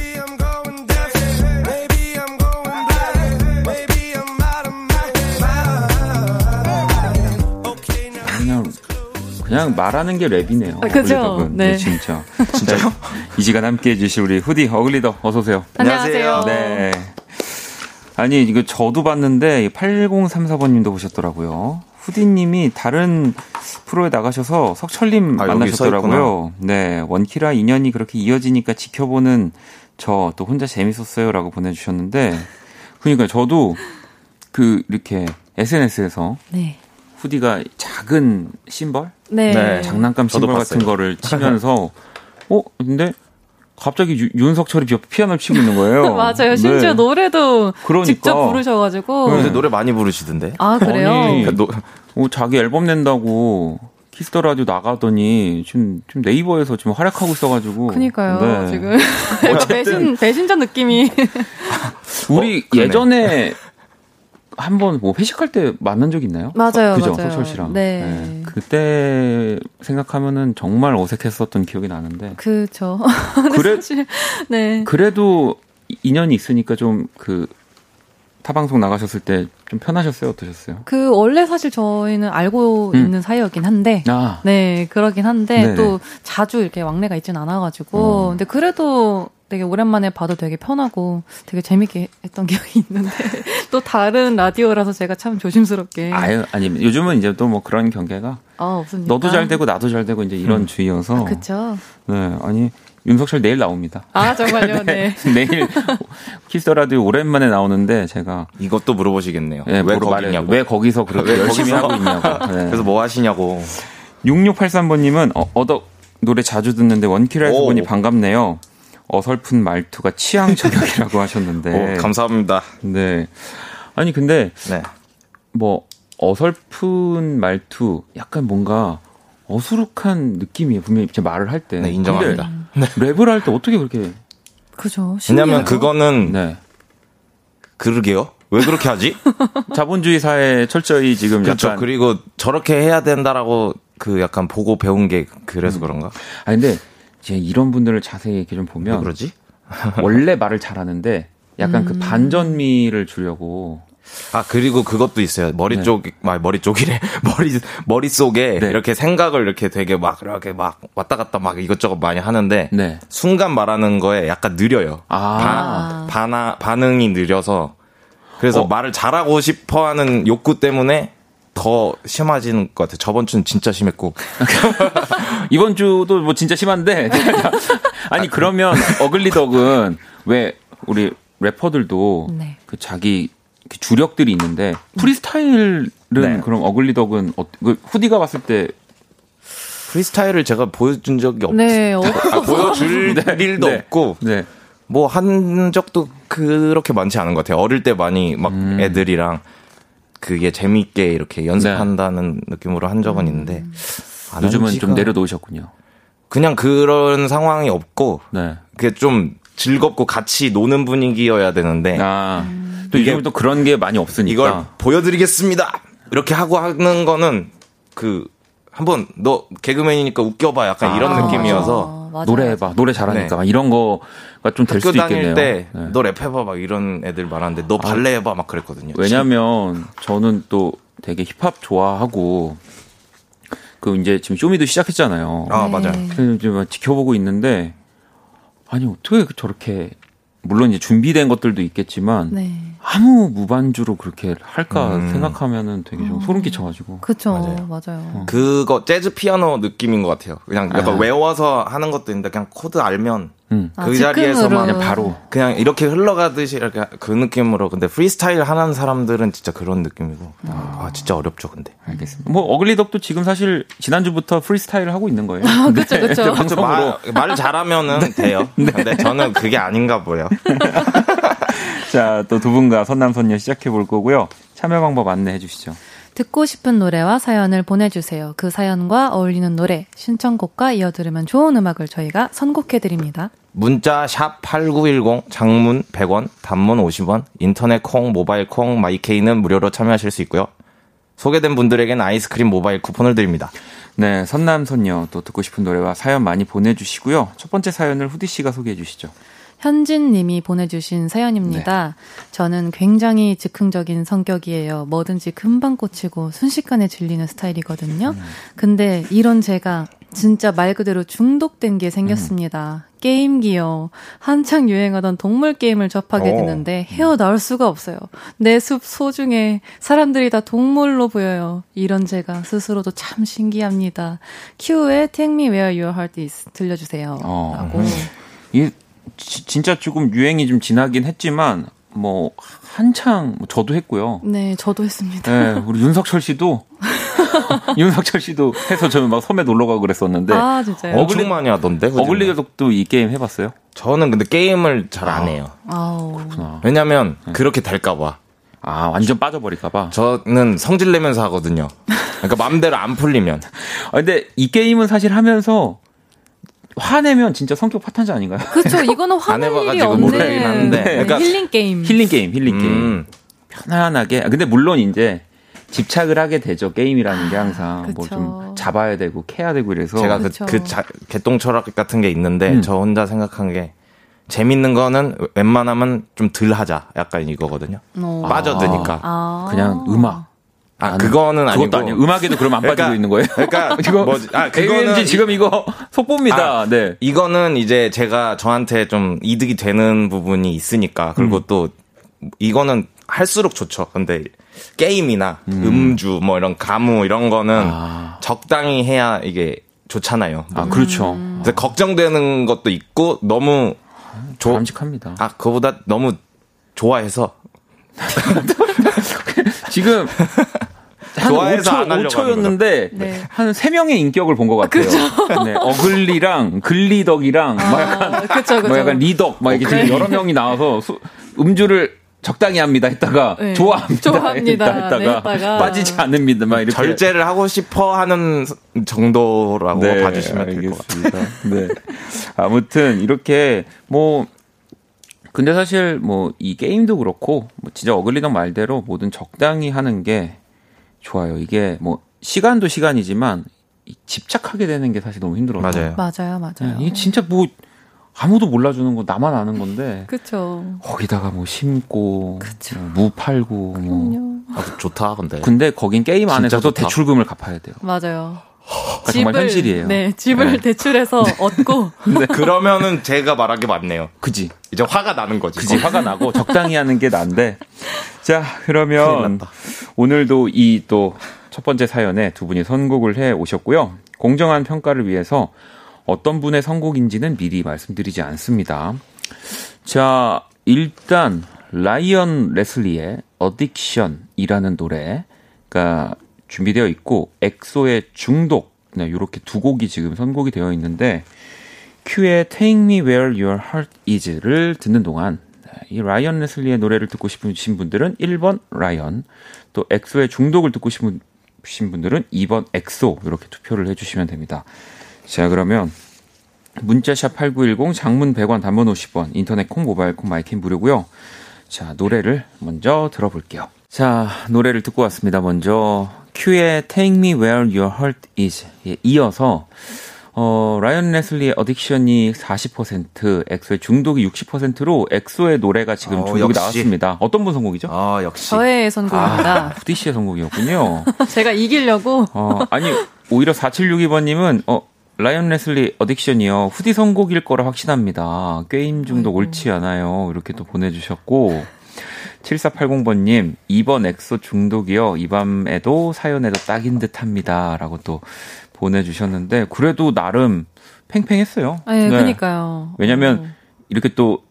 그냥 그냥 말하는 게 랩이네요. 아, 그죠? 네. 네. 진짜. *laughs* 진짜요? 이 시간 함께 해주실 우리 후디 어글리더 어서 오세요. 안녕하세요. 네. 아니 이거 저도 봤는데 8034번님도 보셨더라고요. 후디님이 다른 프로에 나가셔서 석철님 아, 만나셨더라고요. 네, 원키라 인연이 그렇게 이어지니까 지켜보는 저 또 혼자 재밌었어요라고 보내주셨는데, 그러니까 저도 그 이렇게 SNS에서 네. 후디가 작은 심벌, 네. 네. 장난감 심벌 같은 거를 치면서, *laughs* 어 근데 갑자기 유, 윤석철이 피아노를 치고 있는 거예요. *laughs* 맞아요. 심지어 네. 노래도 그러니까. 직접 부르셔가지고. 근데 노래 많이 부르시던데. 아 그래요? 아니, 노, 어, 자기 앨범 낸다고 Kiss the Radio 나가더니 지금 지금 네이버에서 지금 활약하고 있어가지고. 그니까요. 네. 지금 *laughs* 배신 배신자 느낌이. *laughs* 우리 어, 예전에 한번 뭐 회식할 때 만난 적 있나요? 맞아요, 그죠, 맞아요. 석철 씨랑. 네. 네. 그때 생각하면은 정말 어색했었던 기억이 나는데. 그죠. *laughs* 그래, 네. 그래도 인연이 있으니까 좀그 타방송 나가셨을 때 좀 편하셨어요? 어떠셨어요? 그 원래 사실 저희는 알고 음. 있는 사이였긴 한데, 아. 네 그러긴 한데 네네. 또 자주 이렇게 왕래가 있진 않아가지고, 어. 근데 그래도 되게 오랜만에 봐도 되게 편하고 되게 재밌게 했던 *laughs* 기억이 있는데 또 다른 라디오라서 제가 참 조심스럽게 아유 아니 요즘은 이제 또 뭐 그런 경계가 어, 없습니다. 너도 잘 되고 나도 잘 되고 이제 이런 음. 주의여서 아, 그렇죠. 네 아니 윤석철 내일 나옵니다. 아 정말요? *laughs* 네. 네. *laughs* 내일 키스 라디오 오랜만에 나오는데 제가 이것도 물어보시겠네요. 네, 왜 거기냐고? 왜 거기서 그렇게 왜 열심히? 하고 있냐고. 네. 그래서 뭐 하시냐고. 6683번님은 어, 어덕 노래 자주 듣는데 원키라에서 보니 반갑네요. 어설픈 말투가 취향 저격이라고 하셨는데. *laughs* 오, 감사합니다. 네. 아니 근데 네. 뭐 어설픈 말투 약간 뭔가 어수룩한 느낌이에요. 분명히 제 말을 할 때. 네, 인정합니다. 네. 랩을 할 때 어떻게 그렇게 그죠. 왜냐면 그거는 네. 그러게요. 왜 그렇게 하지? *laughs* 자본주의 사회 철저히 지금 그렇죠. 약간 그리고 저렇게 해야 된다라고 그 약간 보고 배운 게 그래서 음. 그런가? 아 근데 이제 이런 분들을 자세히 이렇게 좀 보면 그러지? *laughs* 원래 말을 잘하는데 약간 그 음. 그 반전미를 주려고 아 그리고 그것도 있어요. 머리 네. 쪽, 막 머리 쪽이래. *laughs* 머리 머릿 속에 네. 이렇게 생각을 이렇게 되게 막 이렇게 막 왔다 갔다 막 이것저것 많이 하는데 네. 순간 말하는 거에 약간 느려요. 아. 반, 반 반응이 느려서 그래서 어. 말을 잘하고 싶어하는 욕구 때문에 더 심해지는 것 같아요. 저번 주는 진짜 심했고. *laughs* 이번 주도 뭐 진짜 심한데. *laughs* 아니, 그러면 어글리덕은 왜 우리 래퍼들도 네. 그 자기 주력들이 있는데 프리스타일을 네. 그럼 어글리덕은 어, 그 후디가 봤을 때 프리스타일을 제가 보여준 적이 없 네, 아, 보여줄 *laughs* 네, 일도 네, 없고 네. 뭐한 적도 그렇게 많지 않은 것 같아요. 어릴 때 많이 막 음. 애들이랑 그게 재미있게 이렇게 연습한다는 네. 느낌으로 한 적은 있는데 음. 요즘은 좀 내려놓으셨군요. 그냥 그런 상황이 없고 네. 그게 좀 즐겁고 같이 노는 분위기여야 되는데 아, 또 이게 또 그런 게 많이 없으니까 이걸 보여드리겠습니다. 이렇게 하고 하는 거는 그 한번 너 개그맨이니까 웃겨봐 약간 아, 이런 느낌이어서 맞아. 노래해봐 노래 잘하니까 네. 이런 거가 좀 될 수도 있겠네요. 때너 네. 랩해봐 막 이런 애들 말하는데 너 아. 발레 해봐 막 그랬거든요. 왜냐면 저는 또 되게 힙합 좋아하고 그 이제 지금 쇼미도 시작했잖아요. 아 맞아요. 그래서 지금 지켜보고 있는데 아니 어떻게 저렇게 물론 이제 준비된 것들도 있겠지만 네. 아무 무반주로 그렇게 할까 음. 생각하면은 되게 좀 소름 끼쳐가지고. 그쵸, 맞아요. 맞아요. 어. 그거 재즈 피아노 느낌인 것 같아요. 그냥 약간 아. 외워서 하는 것도 있는데 그냥 코드 알면 음. 그 아, 자리에서만 그냥 바로 그냥 이렇게 흘러가듯이 이렇게 그 느낌으로 근데 프리스타일 하는 사람들은 진짜 그런 느낌이고. 아, 아 진짜 어렵죠 근데. 알겠습니다. 뭐 어글리덕도 지금 사실 지난주부터 프리스타일을 하고 있는 거예요. 아, 그렇죠 그렇죠 *laughs* 방송으로. 말, 말 잘하면은 네. 돼요. 네. 근데 저는 그게 아닌가 보여. *laughs* 자또 두 분과 선남선녀 시작해 볼 거고요. 참여 방법 안내해 주시죠 듣고 싶은 노래와 사연을 보내주세요. 그 사연과 어울리는 노래, 신청곡과 이어 들으면 좋은 음악을 저희가 선곡해드립니다. 문자 샵 8910, 장문 100원, 단문 50원, 인터넷 콩, 모바일 콩, 마이케이는 무료로 참여하실 수 있고요. 소개된 분들에겐 아이스크림 모바일 쿠폰을 드립니다. 네, 선남선녀 또 듣고 싶은 노래와 사연 많이 보내주시고요. 첫 번째 사연을 후디 씨가 소개해 주시죠. 현진 님이 보내주신 사연입니다. 네. 저는 굉장히 즉흥적인 성격이에요. 뭐든지 금방 꽂히고 순식간에 질리는 스타일이거든요. 음. 근데 이런 제가 진짜 말 그대로 중독된 게 생겼습니다. 음. 게임기요. 한창 유행하던 동물 게임을 접하게 오. 어. 되는데 헤어나올 수가 없어요. 내 숲 소중해. 사람들이 다 동물로 보여요. 이런 제가 스스로도 참 신기합니다. 큐의 Take Me Where Your Heart Is 들려주세요. 어. 라고. 이 지, 진짜 조금 유행이 좀 지나긴 했지만 뭐 한창 뭐 저도 했고요. 네, 저도 했습니다. 네, 우리 윤석철 씨도 *laughs* 윤석철 씨도 해서 저는 막 섬에 놀러 가고 그랬었는데. 아, 진짜요? 엄청 많이 하던데. 어글리족도 이 게임 해 봤어요? 저는 근데 게임을 잘안 아. 해요. 아, 그렇구나. 왜냐면 네. 그렇게 될까 봐. 아, 완전 빠져버릴까 봐. 저는 성질 내면서 하거든요. 그러니까 마음대로 안 풀리면. *laughs* 아, 근데 이 게임은 사실 하면서 화내면 진짜 성격 파탄자 아닌가요? 그렇죠. *laughs* 이거는 화낼 일이 없는 한데. 그러니까 힐링 게임. 힐링 게임, 힐링 게임. 음. 편안하게. 아, 근데 물론 이제 집착을 하게 되죠. 게임이라는 게 항상 뭐 좀 잡아야 되고 캐야 되고 이래서 제가 그, 그 자, 개똥 철학 같은 게 있는데 음. 저 혼자 생각한 게 재밌는 거는 웬만하면 좀 덜 하자. 약간 이거거든요. 오. 빠져드니까. 아. 그냥 음악. 아, 그거는 아니고. 아니에요. 음악에도 그럼 안 그러니까, 빠지고 있는 거예요? 그러니까 *laughs* 이거 뭐지? 아, 그거는 지금 이거 속보입니다. 아, 네. 이거는 이제 제가 저한테 좀 이득이 되는 부분이 있으니까 그리고 음. 또 이거는 할수록 좋죠. 근데 게임이나 음. 주뭐 이런 가무 이런 거는 아. 적당히 해야 이게 좋잖아요. 아, 그렇죠. 음. 걱정되는 것도 있고 너무 조, 바직합니다 아, 그거보다 너무 좋아해서 *laughs* 지금 한 좋아해서 5초, 5초였는데 네. 한 3명의 인격을 본 것 같아요. 네, 어글리랑 글리덕이랑 아, 막 약간 그쵸, 그쵸. 뭐 약간 리덕 막 이렇게 지금 여러 명이 나와서 수, 음주를 적당히 합니다 했다가 네. 좋아합니다, 좋아합니다 했다가, 네, 했다가, 빠지지 않습니다 막 이렇게 절제를 하고 싶어 하는 정도라고 네, 봐주시면 될 것 같습니다. 네. 아무튼 이렇게 뭐 근데 사실 뭐 이 게임도 그렇고 뭐 진짜 어글리덕 말대로 뭐든 적당히 하는 게 좋아요. 이게 뭐 시간도 시간이지만 집착하게 되는 게 사실 너무 힘들어요. 맞아요. 맞아요, 맞아요. 네, 이게 진짜 뭐 아무도 몰라주는 거 나만 아는 건데. 그쵸. 거기다가 뭐 심고, 그쵸. 뭐무 팔고, 뭐. 그럼요. 뭐. 아, 좋다, 근데. 근데 거긴 게임 안에서도 대출금을 갚아야 돼요. 맞아요. 그러니까 집을, 정말 현실이에요. 네, 집을 네. 대출해서 얻고. *laughs* 근데 그러면은 제가 말한 게 맞네요. 그지. 이제 화가 나는 거지. 그지. 화가 나고 적당히 하는 게 난데. 자, 그러면 오늘도 이 또 첫 번째 사연에 두 분이 선곡을 해 오셨고요. 공정한 평가를 위해서 어떤 분의 선곡인지는 미리 말씀드리지 않습니다. 자, 일단 라이언 레슬리의 어딕션이라는 노래 가 준비되어 있고 엑소의 중독 네, 이렇게 두 곡이 지금 선곡이 되어 있는데 Q의 Take Me Where Your Heart Is를 듣는 동안 네, 이 라이언 레슬리의 노래를 듣고 싶으신 분들은 1번 라이언, 또 엑소의 중독을 듣고 싶으신 분들은 2번 엑소 이렇게 투표를 해주시면 됩니다. 자 그러면 문자샵 8910 장문 100원 단문 50원 인터넷 콩 모바일 콩 마이케이 무료고요. 자 노래를 먼저 들어볼게요. 자 노래를 듣고 왔습니다. 먼저 Q의 Take Me Where Your Heart Is 예, 이어서 어, 라이언 레슬리의 Addiction이 40%, 엑소의 중독이 60%로 엑소의 노래가 지금 어, 중독이 역시. 나왔습니다. 어떤 분 선곡이죠? 아, 역시. 저의 선곡입니다. 아, 후디 씨의 선곡이었군요. *laughs* 제가 이기려고. 어, 아니, 오히려 4762번님은, 어, 라이언 레슬리 Addiction이요. 후디 선곡일 거라 확신합니다. 게임 중독 아이고. 옳지 않아요. 이렇게 또 보내주셨고. 7480번님, 2번 엑소 중독이요. 이 밤에도 사연에도 딱인 듯 합니다. 라고 또 보내주셨는데, 그래도 나름 팽팽했어요. 네, 네. 그니까요. 왜냐면, 오. 이렇게 또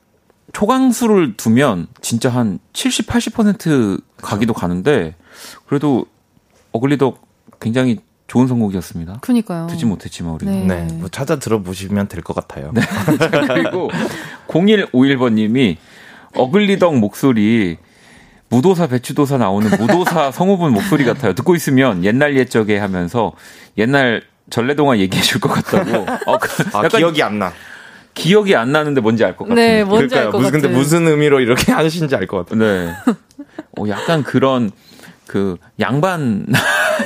초강수를 두면 진짜 한 70, 80% 가기도 가는데, 그래도 어글리덕 굉장히 좋은 선곡이었습니다. 그니까요. 듣지 못했지만 우리가. 네. 네. 뭐 찾아 들어보시면 될 것 같아요. 네. *laughs* 그리고 0151번님이 어글리덕 목소리 무도사 배추도사 나오는 무도사 *laughs* 성우분 목소리 같아요. 듣고 있으면 옛날 옛적에 하면서 옛날 전래동화 얘기해 줄 것 같다고. *laughs* 어, 그 아, 기억이 안 나. 기억이 안 나는데 뭔지 알 것 같아요. 네, 뭔지 알것 같아요. 근데 무슨 의미로 이렇게 *laughs* 하신지 알 것 같아요. 네. 어, 약간 그런 그 양반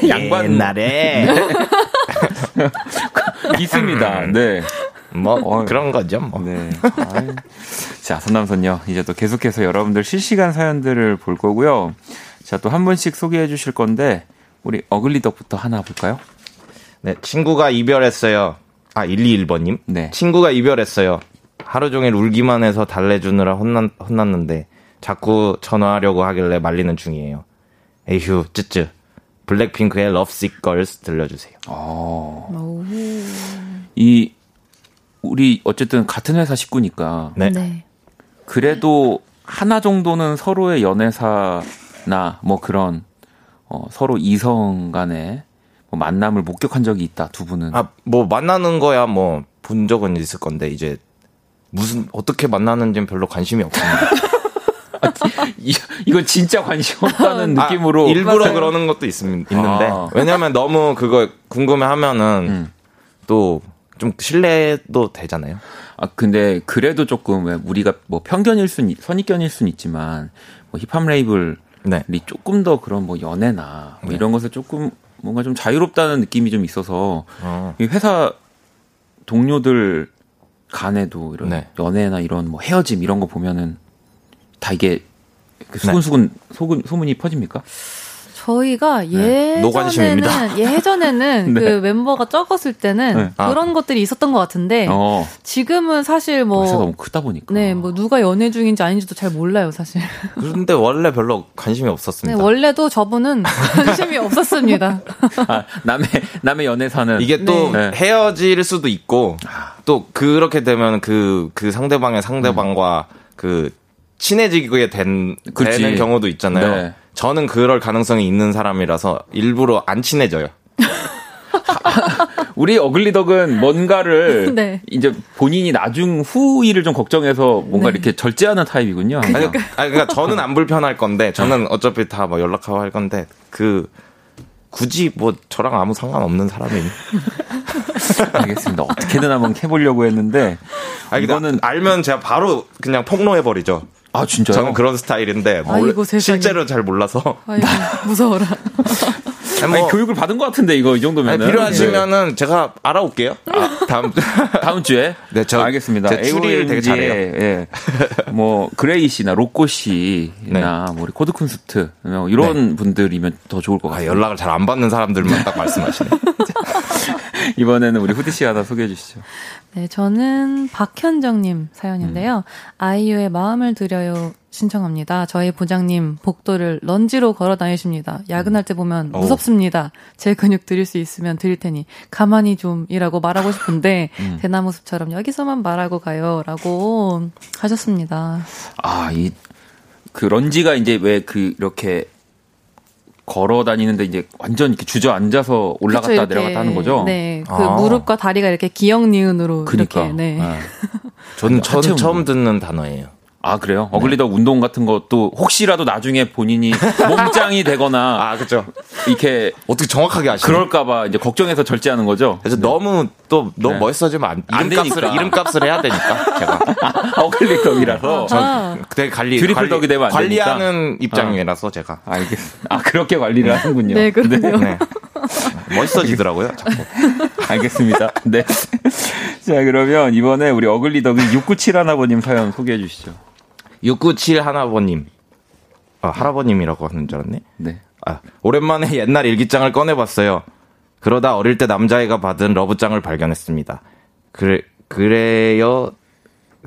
양반 옛날에 네. 있습니다. 네. 뭐 어, *laughs* 그런 거죠. 뭐. 네. *laughs* 자, 선남선녀 이제 또 계속해서 여러분들 실시간 사연들을 볼 거고요. 자, 또 한 분씩 소개해 주실 건데 우리 어글리덕부터 하나 볼까요? 네, 친구가 이별했어요. 아, 121번님. 네. 친구가 이별했어요. 하루 종일 울기만 해서 달래주느라 혼난, 혼났는데 자꾸 전화하려고 하길래 말리는 중이에요. 에휴, 쯔쯔. 블랙핑크의 Lovesick Girls 들려주세요. 어. 이 우리 어쨌든 같은 회사 식구니까. 네. 네. 그래도 하나 정도는 서로의 연애사나 뭐 그런 어, 서로 이성 간의 뭐 만남을 목격한 적이 있다 두 분은. 아 뭐 만나는 거야 뭐 본 적은 있을 건데 이제 무슨 어떻게 만나는지는 별로 관심이 없습니다. *laughs* 이, 이건 진짜 관심 없다는 아, 느낌으로 일부러 맞아요. 그러는 것도 있, 있는데 아. 왜냐하면 너무 그거 궁금해하면은 음. 또 좀 신뢰도 되잖아요. 아 근데 그래도 조금 우리가 뭐 편견일 순 선입견일 순 있지만 뭐 힙합 레이블이 네. 조금 더 그런 뭐 연애나 뭐 네. 이런 것에 조금 뭔가 좀 자유롭다는 느낌이 좀 있어서 어. 회사 동료들 간에도 이런 네. 연애나 이런 뭐 헤어짐 이런 거 보면은 다 이게 그 수근수근 네. 소문, 소문이 퍼집니까? 저희가 네. 예전에는 *laughs* 예전에는 네. 그 멤버가 적었을 때는 네. 아. 그런 것들이 있었던 것 같은데 어. 지금은 사실 뭐 너무 크다 보니까 네 뭐 누가 연애 중인지 아닌지도 잘 몰라요 사실. *laughs* 그런데 원래 별로 관심이 없었습니다. 네, 원래도 저분은 관심이 *laughs* 없었습니다. 아, 남의 남의 연애사는 이게 또 네. 헤어질 수도 있고 또 그렇게 되면 그그 그 상대방의 상대방과 음. 그 친해지게 된, 되는 경우도 있잖아요. 네. 저는 그럴 가능성이 있는 사람이라서 일부러 안 친해져요. 우리 어글리덕은 뭔가를 *laughs* 네. 이제 본인이 나중 후일을 좀 걱정해서 뭔가 네. 이렇게 절제하는 타입이군요. 아니, 아니, 그러니까 저는 안 불편할 건데 저는 어차피 다 뭐 연락하고 할 건데 그 굳이 뭐 저랑 아무 상관없는 사람이 *laughs* 알겠습니다. 어떻게든 한번 해보려고 했는데 아 이거는 알면 제가 바로 그냥 폭로해 버리죠. 아 진짜요? 저는 그런 스타일인데 아이고, 실제로 잘 몰라서 *laughs* 아이고, 무서워라. *laughs* 아니, 뭐, 아니, 교육을 받은 것 같은데 이거 이 정도면 필요하시면은 네. 제가 알아올게요. 아, 다음 *laughs* 다음 주에. 네, 저 알겠습니다. 제 추리를 되게 잘해요. 예. 뭐 그레이 씨나 로꼬 씨나 네. 뭐 우리 코드쿤스트 뭐 이런 네. 분들이면 더 좋을 것 아, 같아요. 아, 연락을 잘 안 받는 사람들만 딱 말씀하시네. *laughs* 이번에는 우리 후디 씨 하나 소개해 주시죠. 네, 저는 박현정님 사연인데요. 음. 아이유의 마음을 드려요 신청합니다. 저희 부장님 복도를 런지로 걸어 다니십니다. 야근할 때 보면 음. 무섭습니다. 제 근육 드릴 수 있으면 드릴 테니 가만히 좀이라고 말하고 싶은데 *laughs* 음. 대나무 숲처럼 여기서만 말하고 가요라고 하셨습니다. 아, 이 그 런지가 이제 왜 그 이렇게 걸어 다니는데 이제 완전 이렇게 주저앉아서 올라갔다 그쵸, 내려갔다 하는 거죠. 네, 그 아. 무릎과 다리가 이렇게 기역 니은으로 그러니까. 이렇게. 네. 네. *laughs* 저는 처음, 처음 듣는 단어예요. 아 그래요? 네. 어글리덕 운동 같은 것도 혹시라도 나중에 본인이 *laughs* 몸짱이 되거나 아 그렇죠. 이렇게 어떻게 정확하게 아시죠? 그럴까봐 이제 걱정해서 절제하는 거죠. 그래서 네. 너무 또 너무 네. 멋있어지면 안, 안 이름값을 되니까. 이름값을 해야 되니까 제가 *laughs* 아, 어글리덕이라서 저 되게 관리 드리플덕이 되면 안 관리하는 되니까. 입장이라서 아. 제가 알겠습니다. 아 그렇게 관리를 하는군요. 네 그렇군요. 네. 멋있어지더라고요. 자꾸. *laughs* 알겠습니다. 네. 자 그러면 이번에 우리 어글리덕이 697 하나버님 사연 소개해 주시죠. 697 하나버님. 아, 할아버님이라고 하는 줄 알았네. 네. 아, 오랜만에 옛날 일기장을 꺼내봤어요. 그러다 어릴 때 남자애가 받은 러브장을 발견했습니다. 그래, 그래요.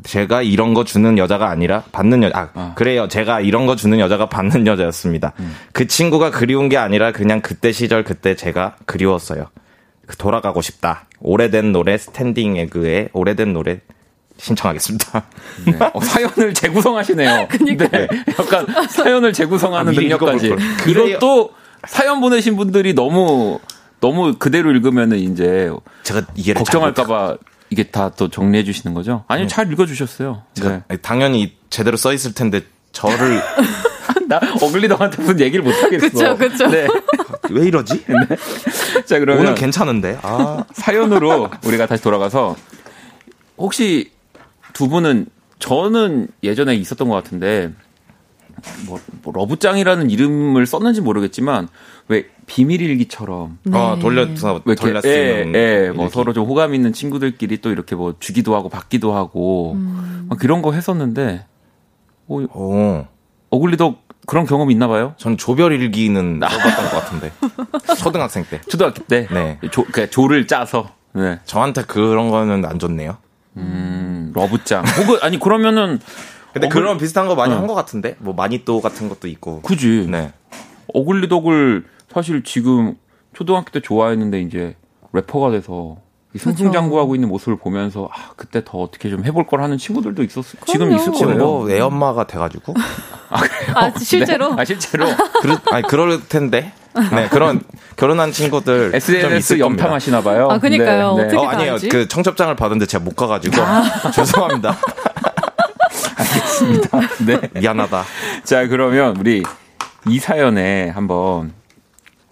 제가 이런 거 주는 여자가 아니라 받는 여자, 아, 아. 그래요. 제가 이런 거 주는 여자가 받는 여자였습니다. 음. 그 친구가 그리운 게 아니라 그냥 그때 시절 그때 제가 그리웠어요. 돌아가고 싶다. 오래된 노래 스탠딩 에그의 오래된 노래 신청하겠습니다. 네. 어, 사연을 재구성하시네요. *laughs* 그러니까 네. 약간 사연을 재구성하는 아, 능력까지. 이것도 사연 보내신 분들이 너무 너무 그대로 읽으면은 이제 제가 이해 걱정할까봐 이게 다 또 정리해 주시는 거죠? 아니요, 네. 잘 읽어주셨어요. 네. 당연히 제대로 써 있을 텐데 저를 *laughs* 나 어글리덕한테 무슨 얘기를 못 하겠어. 그렇죠, 그렇죠. 네. 왜 이러지? *laughs* 네. 자 그러면 오늘 괜찮은데. 아. 사연으로 우리가 다시 돌아가서 혹시 두 분은 저는 예전에 있었던 것 같은데 뭐, 뭐 러브짱이라는 이름을 썼는지 모르겠지만 왜 비밀 일기처럼 네. 아 돌려서 돌려 쓰는 예, 예, 뭐 서로 좀 호감 있는 친구들끼리 또 이렇게 뭐 주기도 하고 받기도 하고 음. 막 그런 거 했었는데 어, 오. 어글리도 그런 경험 있나 봐요? 전 조별 일기는 써봤던 것 같은데 초등학생 때 초등학교 때 네. 조, 그러니까 조를 짜서 네. 저한테 그런 거는 안 좋네요. 음, 러브짱. *laughs* 혹은 아니 그러면은 근데 어글... 그런 비슷한 거 많이 어. 한것 같은데 뭐 마니또 같은 것도 있고. 그지. 네. 어글리덕을 사실 지금 초등학교 때 좋아했는데 이제 래퍼가 돼서 승승 장구하고 있는 모습을 보면서 아 그때 더 어떻게 좀 해볼 걸 하는 친구들도 있었 지금 있을 거예요. 뭐 애 엄마가 돼가지고. 아 그래요? 아 실제로? 네. 아 실제로? *laughs* 그러, 아니 그럴 텐데. 네 그런 결혼한 친구들 SNS 염탐하시나 봐요. 아 그니까요. 네, 네. 어, 아니에요. 그 청첩장을 받은데 제가 못 가가지고 아. *laughs* 죄송합니다. 알겠습니다. *laughs* 네 미안하다. 자 그러면 우리 이 사연에 한번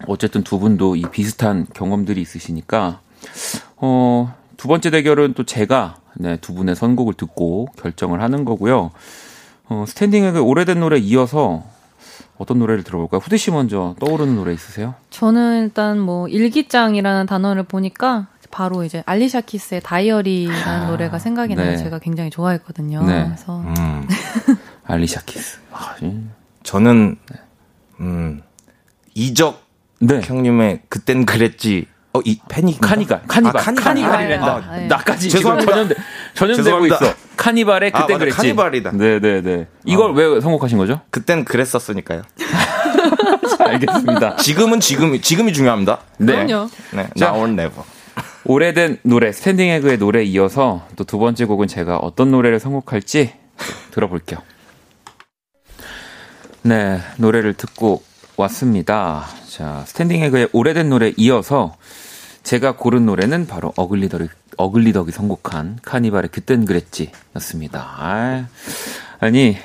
어쨌든 두 분도 이 비슷한 경험들이 있으시니까 어, 두 번째 대결은 또 제가 네, 두 분의 선곡을 듣고 결정을 하는 거고요. 어, 스탠딩의 그 오래된 노래 이어서 어떤 노래를 들어볼까요? 후디 씨 먼저 떠오르는 노래 있으세요? 저는 일단 뭐 일기장이라는 단어를 보니까 바로 이제 알리샤 키스의 다이어리라는 아, 노래가 생각이 나요. 네. 제가 굉장히 좋아했거든요. 네. 그래서 음. *laughs* 알리샤 키스. 아, 저는 음 이적 네. 형님의 그땐 그랬지 어, 이 패닉 카니발. 카니발. 아, 카니발. 카니발 이란다. 아, 네. 나까지 죄송합니다. 지금 전염, 전염되고 있어. 카니발에 그땐 아, 그랬지. 카니발이다. 네네네. 이걸 어. 왜 선곡하신 거죠? 그땐 그랬었으니까요. *laughs* 알겠습니다. 지금은 지금, 지금이 중요합니다. 네. 그럼요. 네. 자, now or never. 오래된 노래, 스탠딩 에그의 노래 이어서 또 두 번째 곡은 제가 어떤 노래를 선곡할지 들어볼게요. 네, 노래를 듣고 왔습니다. 자, 스탠딩 에그의 오래된 노래 이어서 제가 고른 노래는 바로 어글리덕이, 어글리덕이 선곡한 카니발의 그땐 그랬지 였습니다. 아, 아니,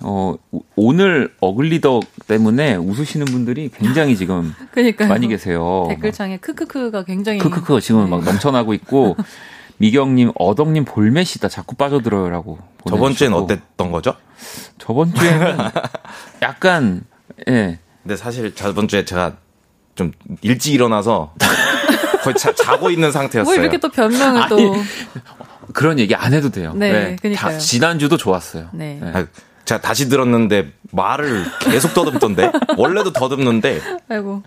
어, 오늘 어글리덕 때문에 웃으시는 분들이 굉장히 지금 *laughs* 그러니까요. 많이 계세요. 댓글창에 크크크가 굉장히. 크크크 지금 네. 막 넘쳐나고 있고, *laughs* 미경님, 어덕님 볼맷이다. 자꾸 빠져들어요라고. 저번 주엔 어땠던 거죠? 저번 주에는 약간, 예. 근데 사실 저번 주에 제가 좀 일찍 일어나서 *laughs* 거의 자, 고 있는 상태였어요. 뭐 이렇게 또 변명을 아니, 또 *laughs* 그런 얘기 안 해도 돼요. 네, 네. 그러니까요. 지난주도 좋았어요. 네. 네. 아, 제가 다시 들었는데 말을 계속 더듬던데 원래도 더듬는데 아이고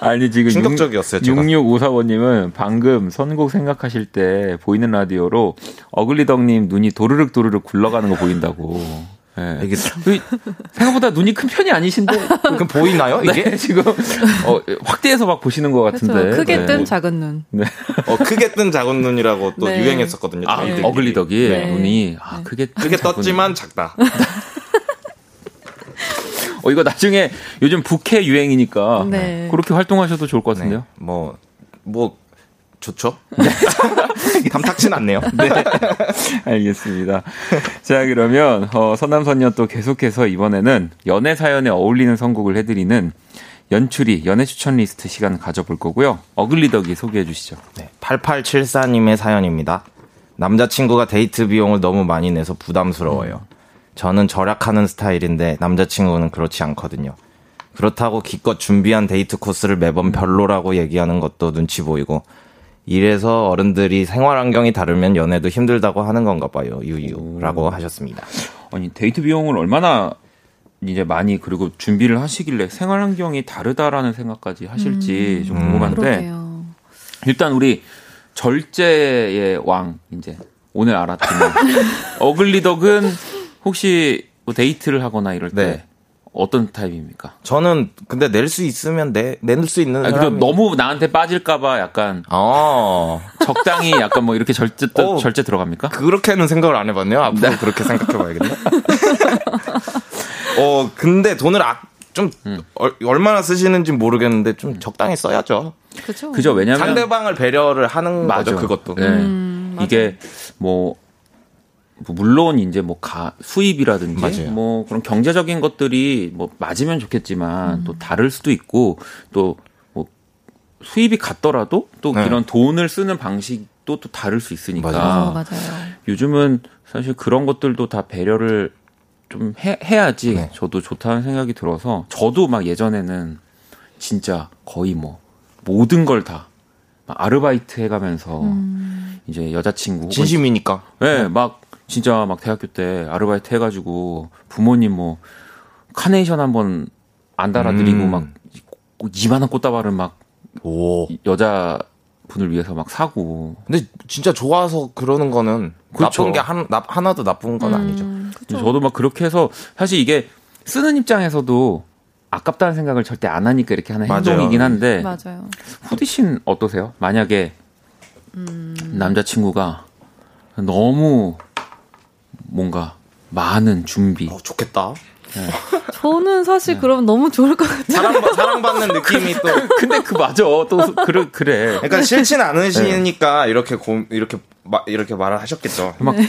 아니 지금 충격적이었어요. 6654번님은 방금 선곡 생각하실 때 보이는 라디오로 어글리덕님 눈이 도르륵 도르륵 굴러가는 거 보인다고. 네. 이게 생각보다 눈이 큰 편이 아니신데 그럼 보이나요 이게 네, 지금 어, 확대해서 막 보시는 것 같은데 그렇죠. 크게 네. 뜬 작은 눈. 네. 어 크게 뜬 작은 눈이라고 또 네. 유행했었거든요. 아, 어글리덕이 네. 눈이 아, 크게 크게 떴지만 작다. 어, 이거 나중에 요즘 부캐 유행이니까 네. 그렇게 활동하셔도 좋을 것 같은데요. 네. 뭐, 뭐, 좋죠. *laughs* 탐탁진 않네요. *laughs* 네. 알겠습니다. 자, 그러면, 어, 선남선녀 또 계속해서 이번에는 연애 사연에 어울리는 선곡을 해드리는 연출이 연애 추천 리스트 시간 가져볼 거고요. 어글리덕이 소개해 주시죠. 네. 8874님의 사연입니다. 남자친구가 데이트 비용을 너무 많이 내서 부담스러워요. 저는 절약하는 스타일인데 남자친구는 그렇지 않거든요. 그렇다고 기껏 준비한 데이트 코스를 매번 별로라고 얘기하는 것도 눈치 보이고 이래서 어른들이 생활 환경이 다르면 연애도 힘들다고 하는 건가 봐요. 유유라고 하셨습니다. 아니 데이트 비용을 얼마나 이제 많이 그리고 준비를 하시길래 생활 환경이 다르다라는 생각까지 하실지 음, 좀 궁금한데 음, 일단 우리 절제의 왕 이제 오늘 알았지만 *laughs* 어글리덕은 혹시 뭐 데이트를 하거나 이럴 때 네. 어떤 타입입니까? 저는 근데 낼 수 있으면 내 낼 수 있는 아니, 사람이... 너무 나한테 빠질까봐 약간 어. 적당히 약간 뭐 이렇게 절제 어, 절제 들어갑니까? 그렇게는 생각을 안 해봤네요. 앞으로 네. 그렇게 생각해봐야겠네. *laughs* 어, 근데 돈을 아, 좀 음. 얼마나 쓰시는지 모르겠는데 좀 음. 적당히 써야죠. 그죠. 그죠. 왜냐면 상대방을 배려를 하는 맞아. 거죠. 그것도. 네. 음, 이게 뭐, 뭐 물론 이제 뭐 가, 수입이라든지 맞아요. 뭐 그런 경제적인 것들이 뭐 맞으면 좋겠지만 음. 또 다를 수도 있고 또 뭐 수입이 같더라도 또 네. 이런 돈을 쓰는 방식도 또 다를 수 있으니까 맞아요. 어, 맞아요. 요즘은 사실 그런 것들도 다 배려를 좀 해, 해야지 네. 저도 좋다는 생각이 들어서 저도 막 예전에는 진짜 거의 뭐 모든 걸다 아르바이트 해가면서 음. 이제 여자친구 진심이니까 네, 막 진짜 막 대학교 때 아르바이트 해가지고 부모님 뭐 카네이션 한번 안 달아드리고 음. 막 이만한 꽃다발을 막 오. 여자 분을 위해서 막 사고. 근데 진짜 좋아서 그러는 거는 그렇죠. 나쁜 게 한, 나, 하나도 나쁜 건 음, 아니죠. 그쵸. 저도 막 그렇게 해서 사실 이게 쓰는 입장에서도 아깝다는 생각을 절대 안 하니까 이렇게 하는 맞아요. 행동이긴 한데. 맞아요. 후디 씨는 어떠세요? 만약에 음... 남자친구가 너무 뭔가 많은 준비. 어, 좋겠다. 네. *laughs* 저는 사실 네. 그러면 너무 좋을 것 같아요. 사랑, 사랑 받는 느낌이 또. *laughs* 근데 그 맞아. 또 그래 그래. 그러니까 싫진 않으시니까 네. 이렇게 고, 이렇게 마, 이렇게 말을 하셨겠죠. 막 네.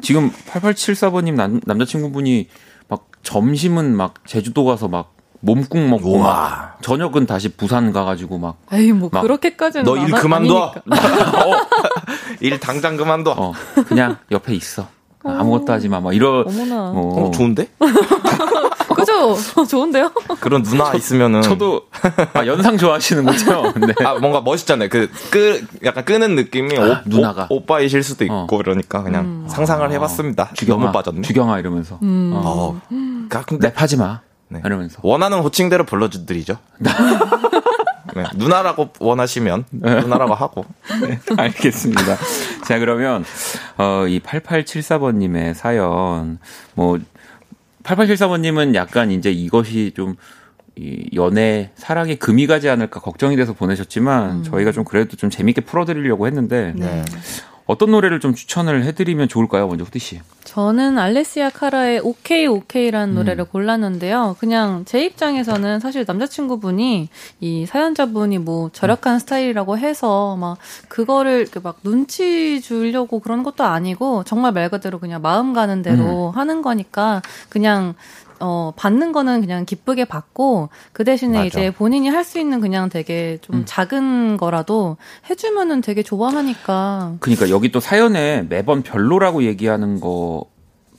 지금 8874번님 남, 남자친구분이 막 점심은 막 제주도 가서 막 몸국 먹고 막 저녁은 다시 부산 가가지고 막 에이 뭐 그렇게까지는 너 일 그만둬 *laughs* 어. 일 당장 그만둬 어, 그냥 옆에 있어 아무것도 하지 마. 뭐 이런. 어머나. 뭐. 어, 좋은데? *laughs* 그죠? 좋은데요? 그런 누나 있으면은. 저도 아, 연상 좋아하시는 거죠? *laughs* 근데. 아 뭔가 멋있잖아요. 그 끄, 약간 끄는 느낌이 아, 오, 누나가 오, 빠이실 수도 있고 어. 그러니까 그냥 음. 상상을 해봤습니다. 주경아, 너무 빠졌네. 주경아 이러면서. 음. 어. 어. 근데 랩하지 마. 네. 이러면서. 원하는 호칭대로 불러드리죠. *laughs* 네, 누나라고 원하시면 네. 누나라고 하고. 네, 알겠습니다. 자, 그러면 어, 이 8874번님의 사연, 뭐 8874번님은 약간 이제 이것이 좀 이 연애 사랑에 금이 가지 않을까 걱정이 돼서 보내셨지만 음. 저희가 좀 그래도 좀 재밌게 풀어드리려고 했는데 네. 어떤 노래를 좀 추천을 해드리면 좋을까요, 먼저 후디 씨? 저는 알레시아 카라의 오케이 오케이라는 음. 노래를 골랐는데요. 그냥 제 입장에서는 사실 남자친구분이 이 사연자분이 뭐 절약한 음. 스타일이라고 해서 막 그거를 막 눈치 주려고 그런 것도 아니고 정말 말 그대로 그냥 마음 가는 대로 음. 하는 거니까 그냥 어, 받는 거는 그냥 기쁘게 받고, 그 대신에 맞아. 이제 본인이 할 수 있는 그냥 되게 좀 음. 작은 거라도 해주면은 되게 좋아하니까. 그니까 여기 또 사연에 매번 별로라고 얘기하는 거,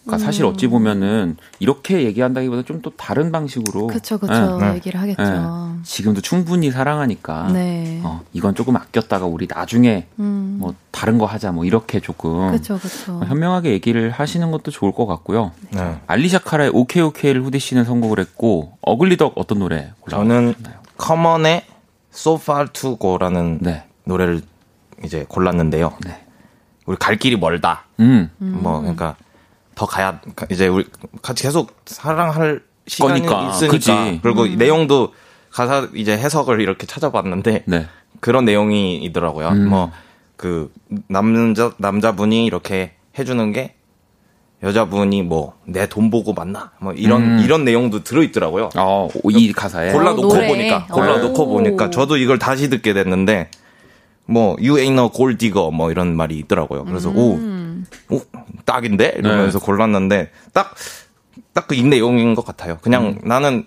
그러니까 사실 음. 어찌 보면은 이렇게 얘기한다기보다 좀 또 다른 방식으로 그렇죠 그렇죠 네. 얘기를 하겠죠. 네. 지금도 충분히 사랑하니까 네. 어, 이건 조금 아꼈다가 우리 나중에 음. 뭐 다른 거 하자 뭐 이렇게 조금 그쵸, 그쵸. 현명하게 얘기를 하시는 것도 좋을 것 같고요. 네. 알리샤 카라의 오케이 오케이를 후디 씨는 선곡을 했고 어글리덕 어떤 노래? 저는 커먼의 So Far To Go라는 네. 노래를 이제 골랐는데요. 네. 우리 갈 길이 멀다. 음. 뭐 그러니까 더 가야 이제 우리 같이 계속 사랑할 시간이 거니까. 있으니까 그치. 그리고 음. 내용도 가사 이제 해석을 이렇게 찾아봤는데 네. 그런 내용이 있더라고요. 음. 뭐그 남자 남자분이 이렇게 해주는 게 여자분이 뭐 내 돈 보고 만나 뭐 이런 음. 이런 내용도 들어 있더라고요. 어, 이 가사에 골라 놓고 어, 보니까 골라 놓고 보니까 저도 이걸 다시 듣게 됐는데 뭐 you ain't no gold digger 뭐 이런 말이 있더라고요. 그래서 음. 오, 오 딱인데 이러면서 네. 골랐는데 딱 딱 그 이 내용인 것 같아요. 그냥 음. 나는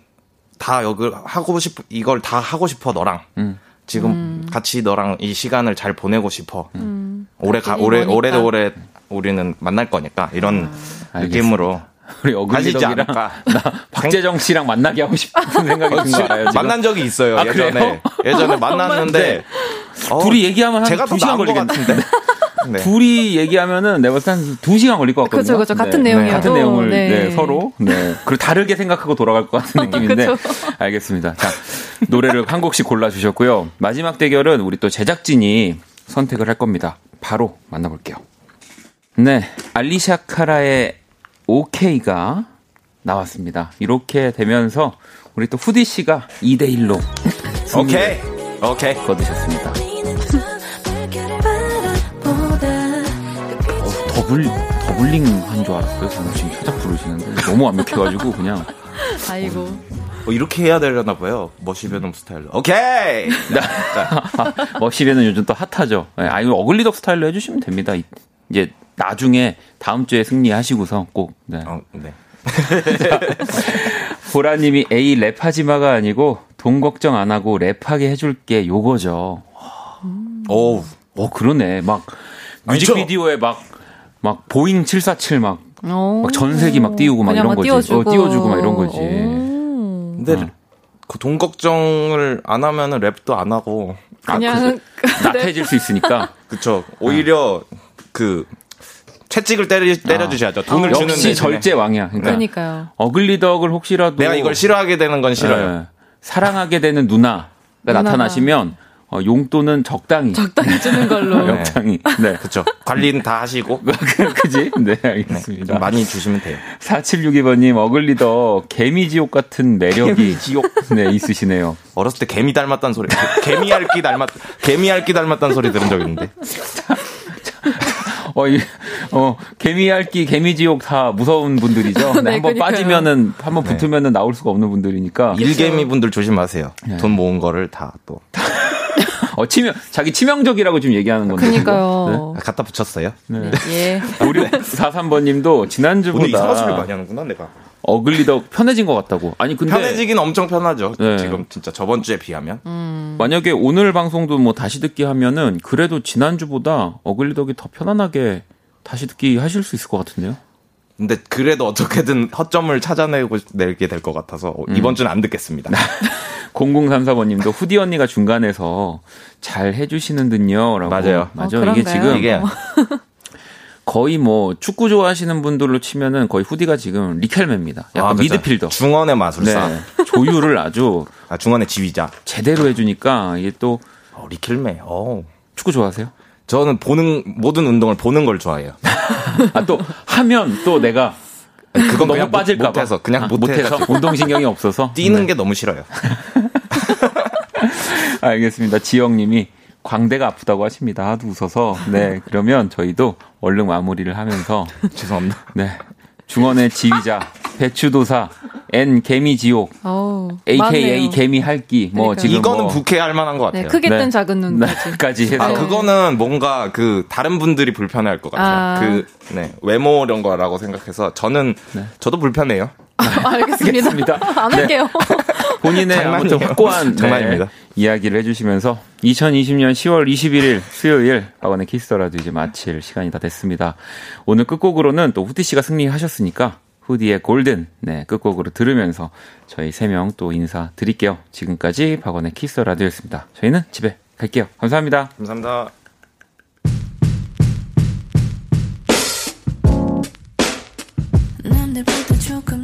다 여기 하고 싶 이걸 다 하고 싶어 너랑. 음. 지금 음. 같이 너랑 이 시간을 잘 보내고 싶어. 음. 오래 가 오래 오래 오래 우리는 만날 거니까 이런 아, 느낌으로 우리 어글리덕이랑 *laughs* 나 박재정 씨랑 만나게 하고 싶은 *laughs* 생각이 든 거 알아요? 지금? 만난 적이 있어요 아, 예전에 그래요? 예전에 *laughs* 만났는데 어, 둘이 얘기하면 한 제가 두 시간 걸리겠는데. 네. 둘이 얘기하면은 내가 봤을 때한2 시간 걸릴 것 같거든요. 그렇죠, 그렇죠. 같은 네. 내용이어도 같은 내용을 네. 네, 서로 네. 그리고 다르게 생각하고 돌아갈 것 같은 느낌인데 알겠습니다. 자 노래를 한 곡씩 골라 주셨고요. 마지막 대결은 우리 또 제작진이 선택을 할 겁니다. 바로 만나볼게요. 네, 알리샤 카라의 OK가 나왔습니다. 이렇게 되면서 우리 또 후디 씨가 2대 1로 오케이 오케이 거두셨습니다. 더블 doubling 한 줄 알았어요. 저는 지금 살짝 부르시는데 너무 완벽해가지고 그냥. 아이고. 어, 이렇게 해야 되려나 봐요. 머시베놈 스타일로. 오케이. *laughs* 머시베는 요즘 또 핫하죠. 네, 아 이거 어글리덕 스타일로 해주시면 됩니다. 이제 나중에 다음 주에 승리하시고서 꼭. 네. 어, 네. *laughs* 보라님이 A 랩하지마가 아니고 돈 걱정 안 하고 랩하게 해줄게 요거죠. 음. 오, 어 그러네. 막 뮤직비디오에 막 막 보잉 747 막, 막 전세기 막 띄우고 막 이런 거지. 띄워주고. 어, 띄워주고 막 이런 거지. 오. 근데 어. 그돈 걱정을 안 하면은 랩도 안 하고 그냥 아, 그, *laughs* 나태해질 수 있으니까. 그쵸. 오히려 그 채찍을 때려, 때려주셔야죠. 돈을 아, 주는 역시 절제 왕이야. 그러니까 그러니까요. 어글리덕을 혹시라도 내가 이걸 싫어하게 되는 건 싫어요. 네. 사랑하게 되는 누나가 누나가. 나타나시면 어, 용돈은 적당히. 적당히 주는 걸로. *laughs* 적당히. 네. 그렇죠 관리는 다 하시고. *laughs* 그지? 네 알겠습니다. 네, 많이 주시면 돼요. 4762번님 어글리더 개미지옥 같은 매력이 개미지옥. *laughs* 네 있으시네요. 어렸을 때 개미 닮았다는 소리. 개미알기 닮았 개미알기 닮았다는 소리 들은 적 있는데. 어, 이, 어, 개미알기, 개미지옥 다 무서운 분들이죠. 네, 네, 한번 빠지면은, 한번 네. 붙으면은 나올 수가 없는 분들이니까. 일개미 분들 조심하세요. 네. 돈 모은 거를 다 또. 어, 치명, 자기 치명적이라고 지금 얘기하는 건데. 그니까요. 네. 갖다 붙였어요? 네. *laughs* 예. 우리 43번 님도 지난주보다. 이상한 소리 많이 하는구나, 내가. 어글리 더 편해진 것 같다고. 아니 근데 편해지긴 엄청 편하죠. 네. 지금 진짜 저번 주에 비하면. 음. 만약에 오늘 방송도 뭐 다시 듣기 하면은 그래도 지난 주보다 어글리 덕이 더 편안하게 다시 듣기 하실 수 있을 것 같은데요. 근데 그래도 어떻게든 허점을 찾아내고 내게 될 것 같아서 음. 이번 주는 안 듣겠습니다. *laughs* 0034번님도 후디 언니가 중간에서 잘 해주시는 듯요. 맞아요. 맞아. 어, 이게 지금 이게 *laughs* 거의 뭐 축구 좋아하시는 분들로 치면은 거의 후디가 지금 리켈맨입니다. 약간 아, 그렇죠. 미드필더. 중원의 마술사. 네. 조율을 아주 아, 중원의 지휘자. 제대로 해주니까 이게 또 어, 리켈맨. 어. 축구 좋아하세요? 저는 보는 모든 운동을 보는 걸 좋아해요. *laughs* 아 또 하면 또 내가 그건 너무 빠질까 못해서 그냥 아, 못해서 운동신경이 없어서 *laughs* 뛰는 네. 게 너무 싫어요. *laughs* 알겠습니다. 지영님이 광대가 아프다고 하십니다. 하도 웃어서. 네, 그러면 저희도 얼른 마무리를 하면서. *laughs* 죄송합니다. 네. 중원의 지휘자, 배추도사, N 개미 지옥, AKA 맞네요. 개미 할기, 뭐 지금 이거는 뭐 부캐할 만한 것 같아요. 네, 크게 뜬 네. 작은 눈까지 네, 해서. 아, 그거는 뭔가 그 다른 분들이 불편해할 것 같아요. 아. 그 네, 외모 이런 거라고 생각해서 저는 네. 저도 불편해요. 아, 알겠습니다. *laughs* 안 할게요. *laughs* 본인의 아무튼 확고한 장난입니다. 네, 이야기를 해주시면서 2020년 10월 21일 수요일 박원의 키스터라도 이제 마칠 시간이 다 됐습니다. 오늘 끝곡으로는 또 후디 씨가 승리하셨으니까 후디의 골든 네 끝곡으로 들으면서 저희 세 명 또 인사 드릴게요. 지금까지 박원의 키스터라디오였습니다. 저희는 집에 갈게요. 감사합니다. 감사합니다. 조금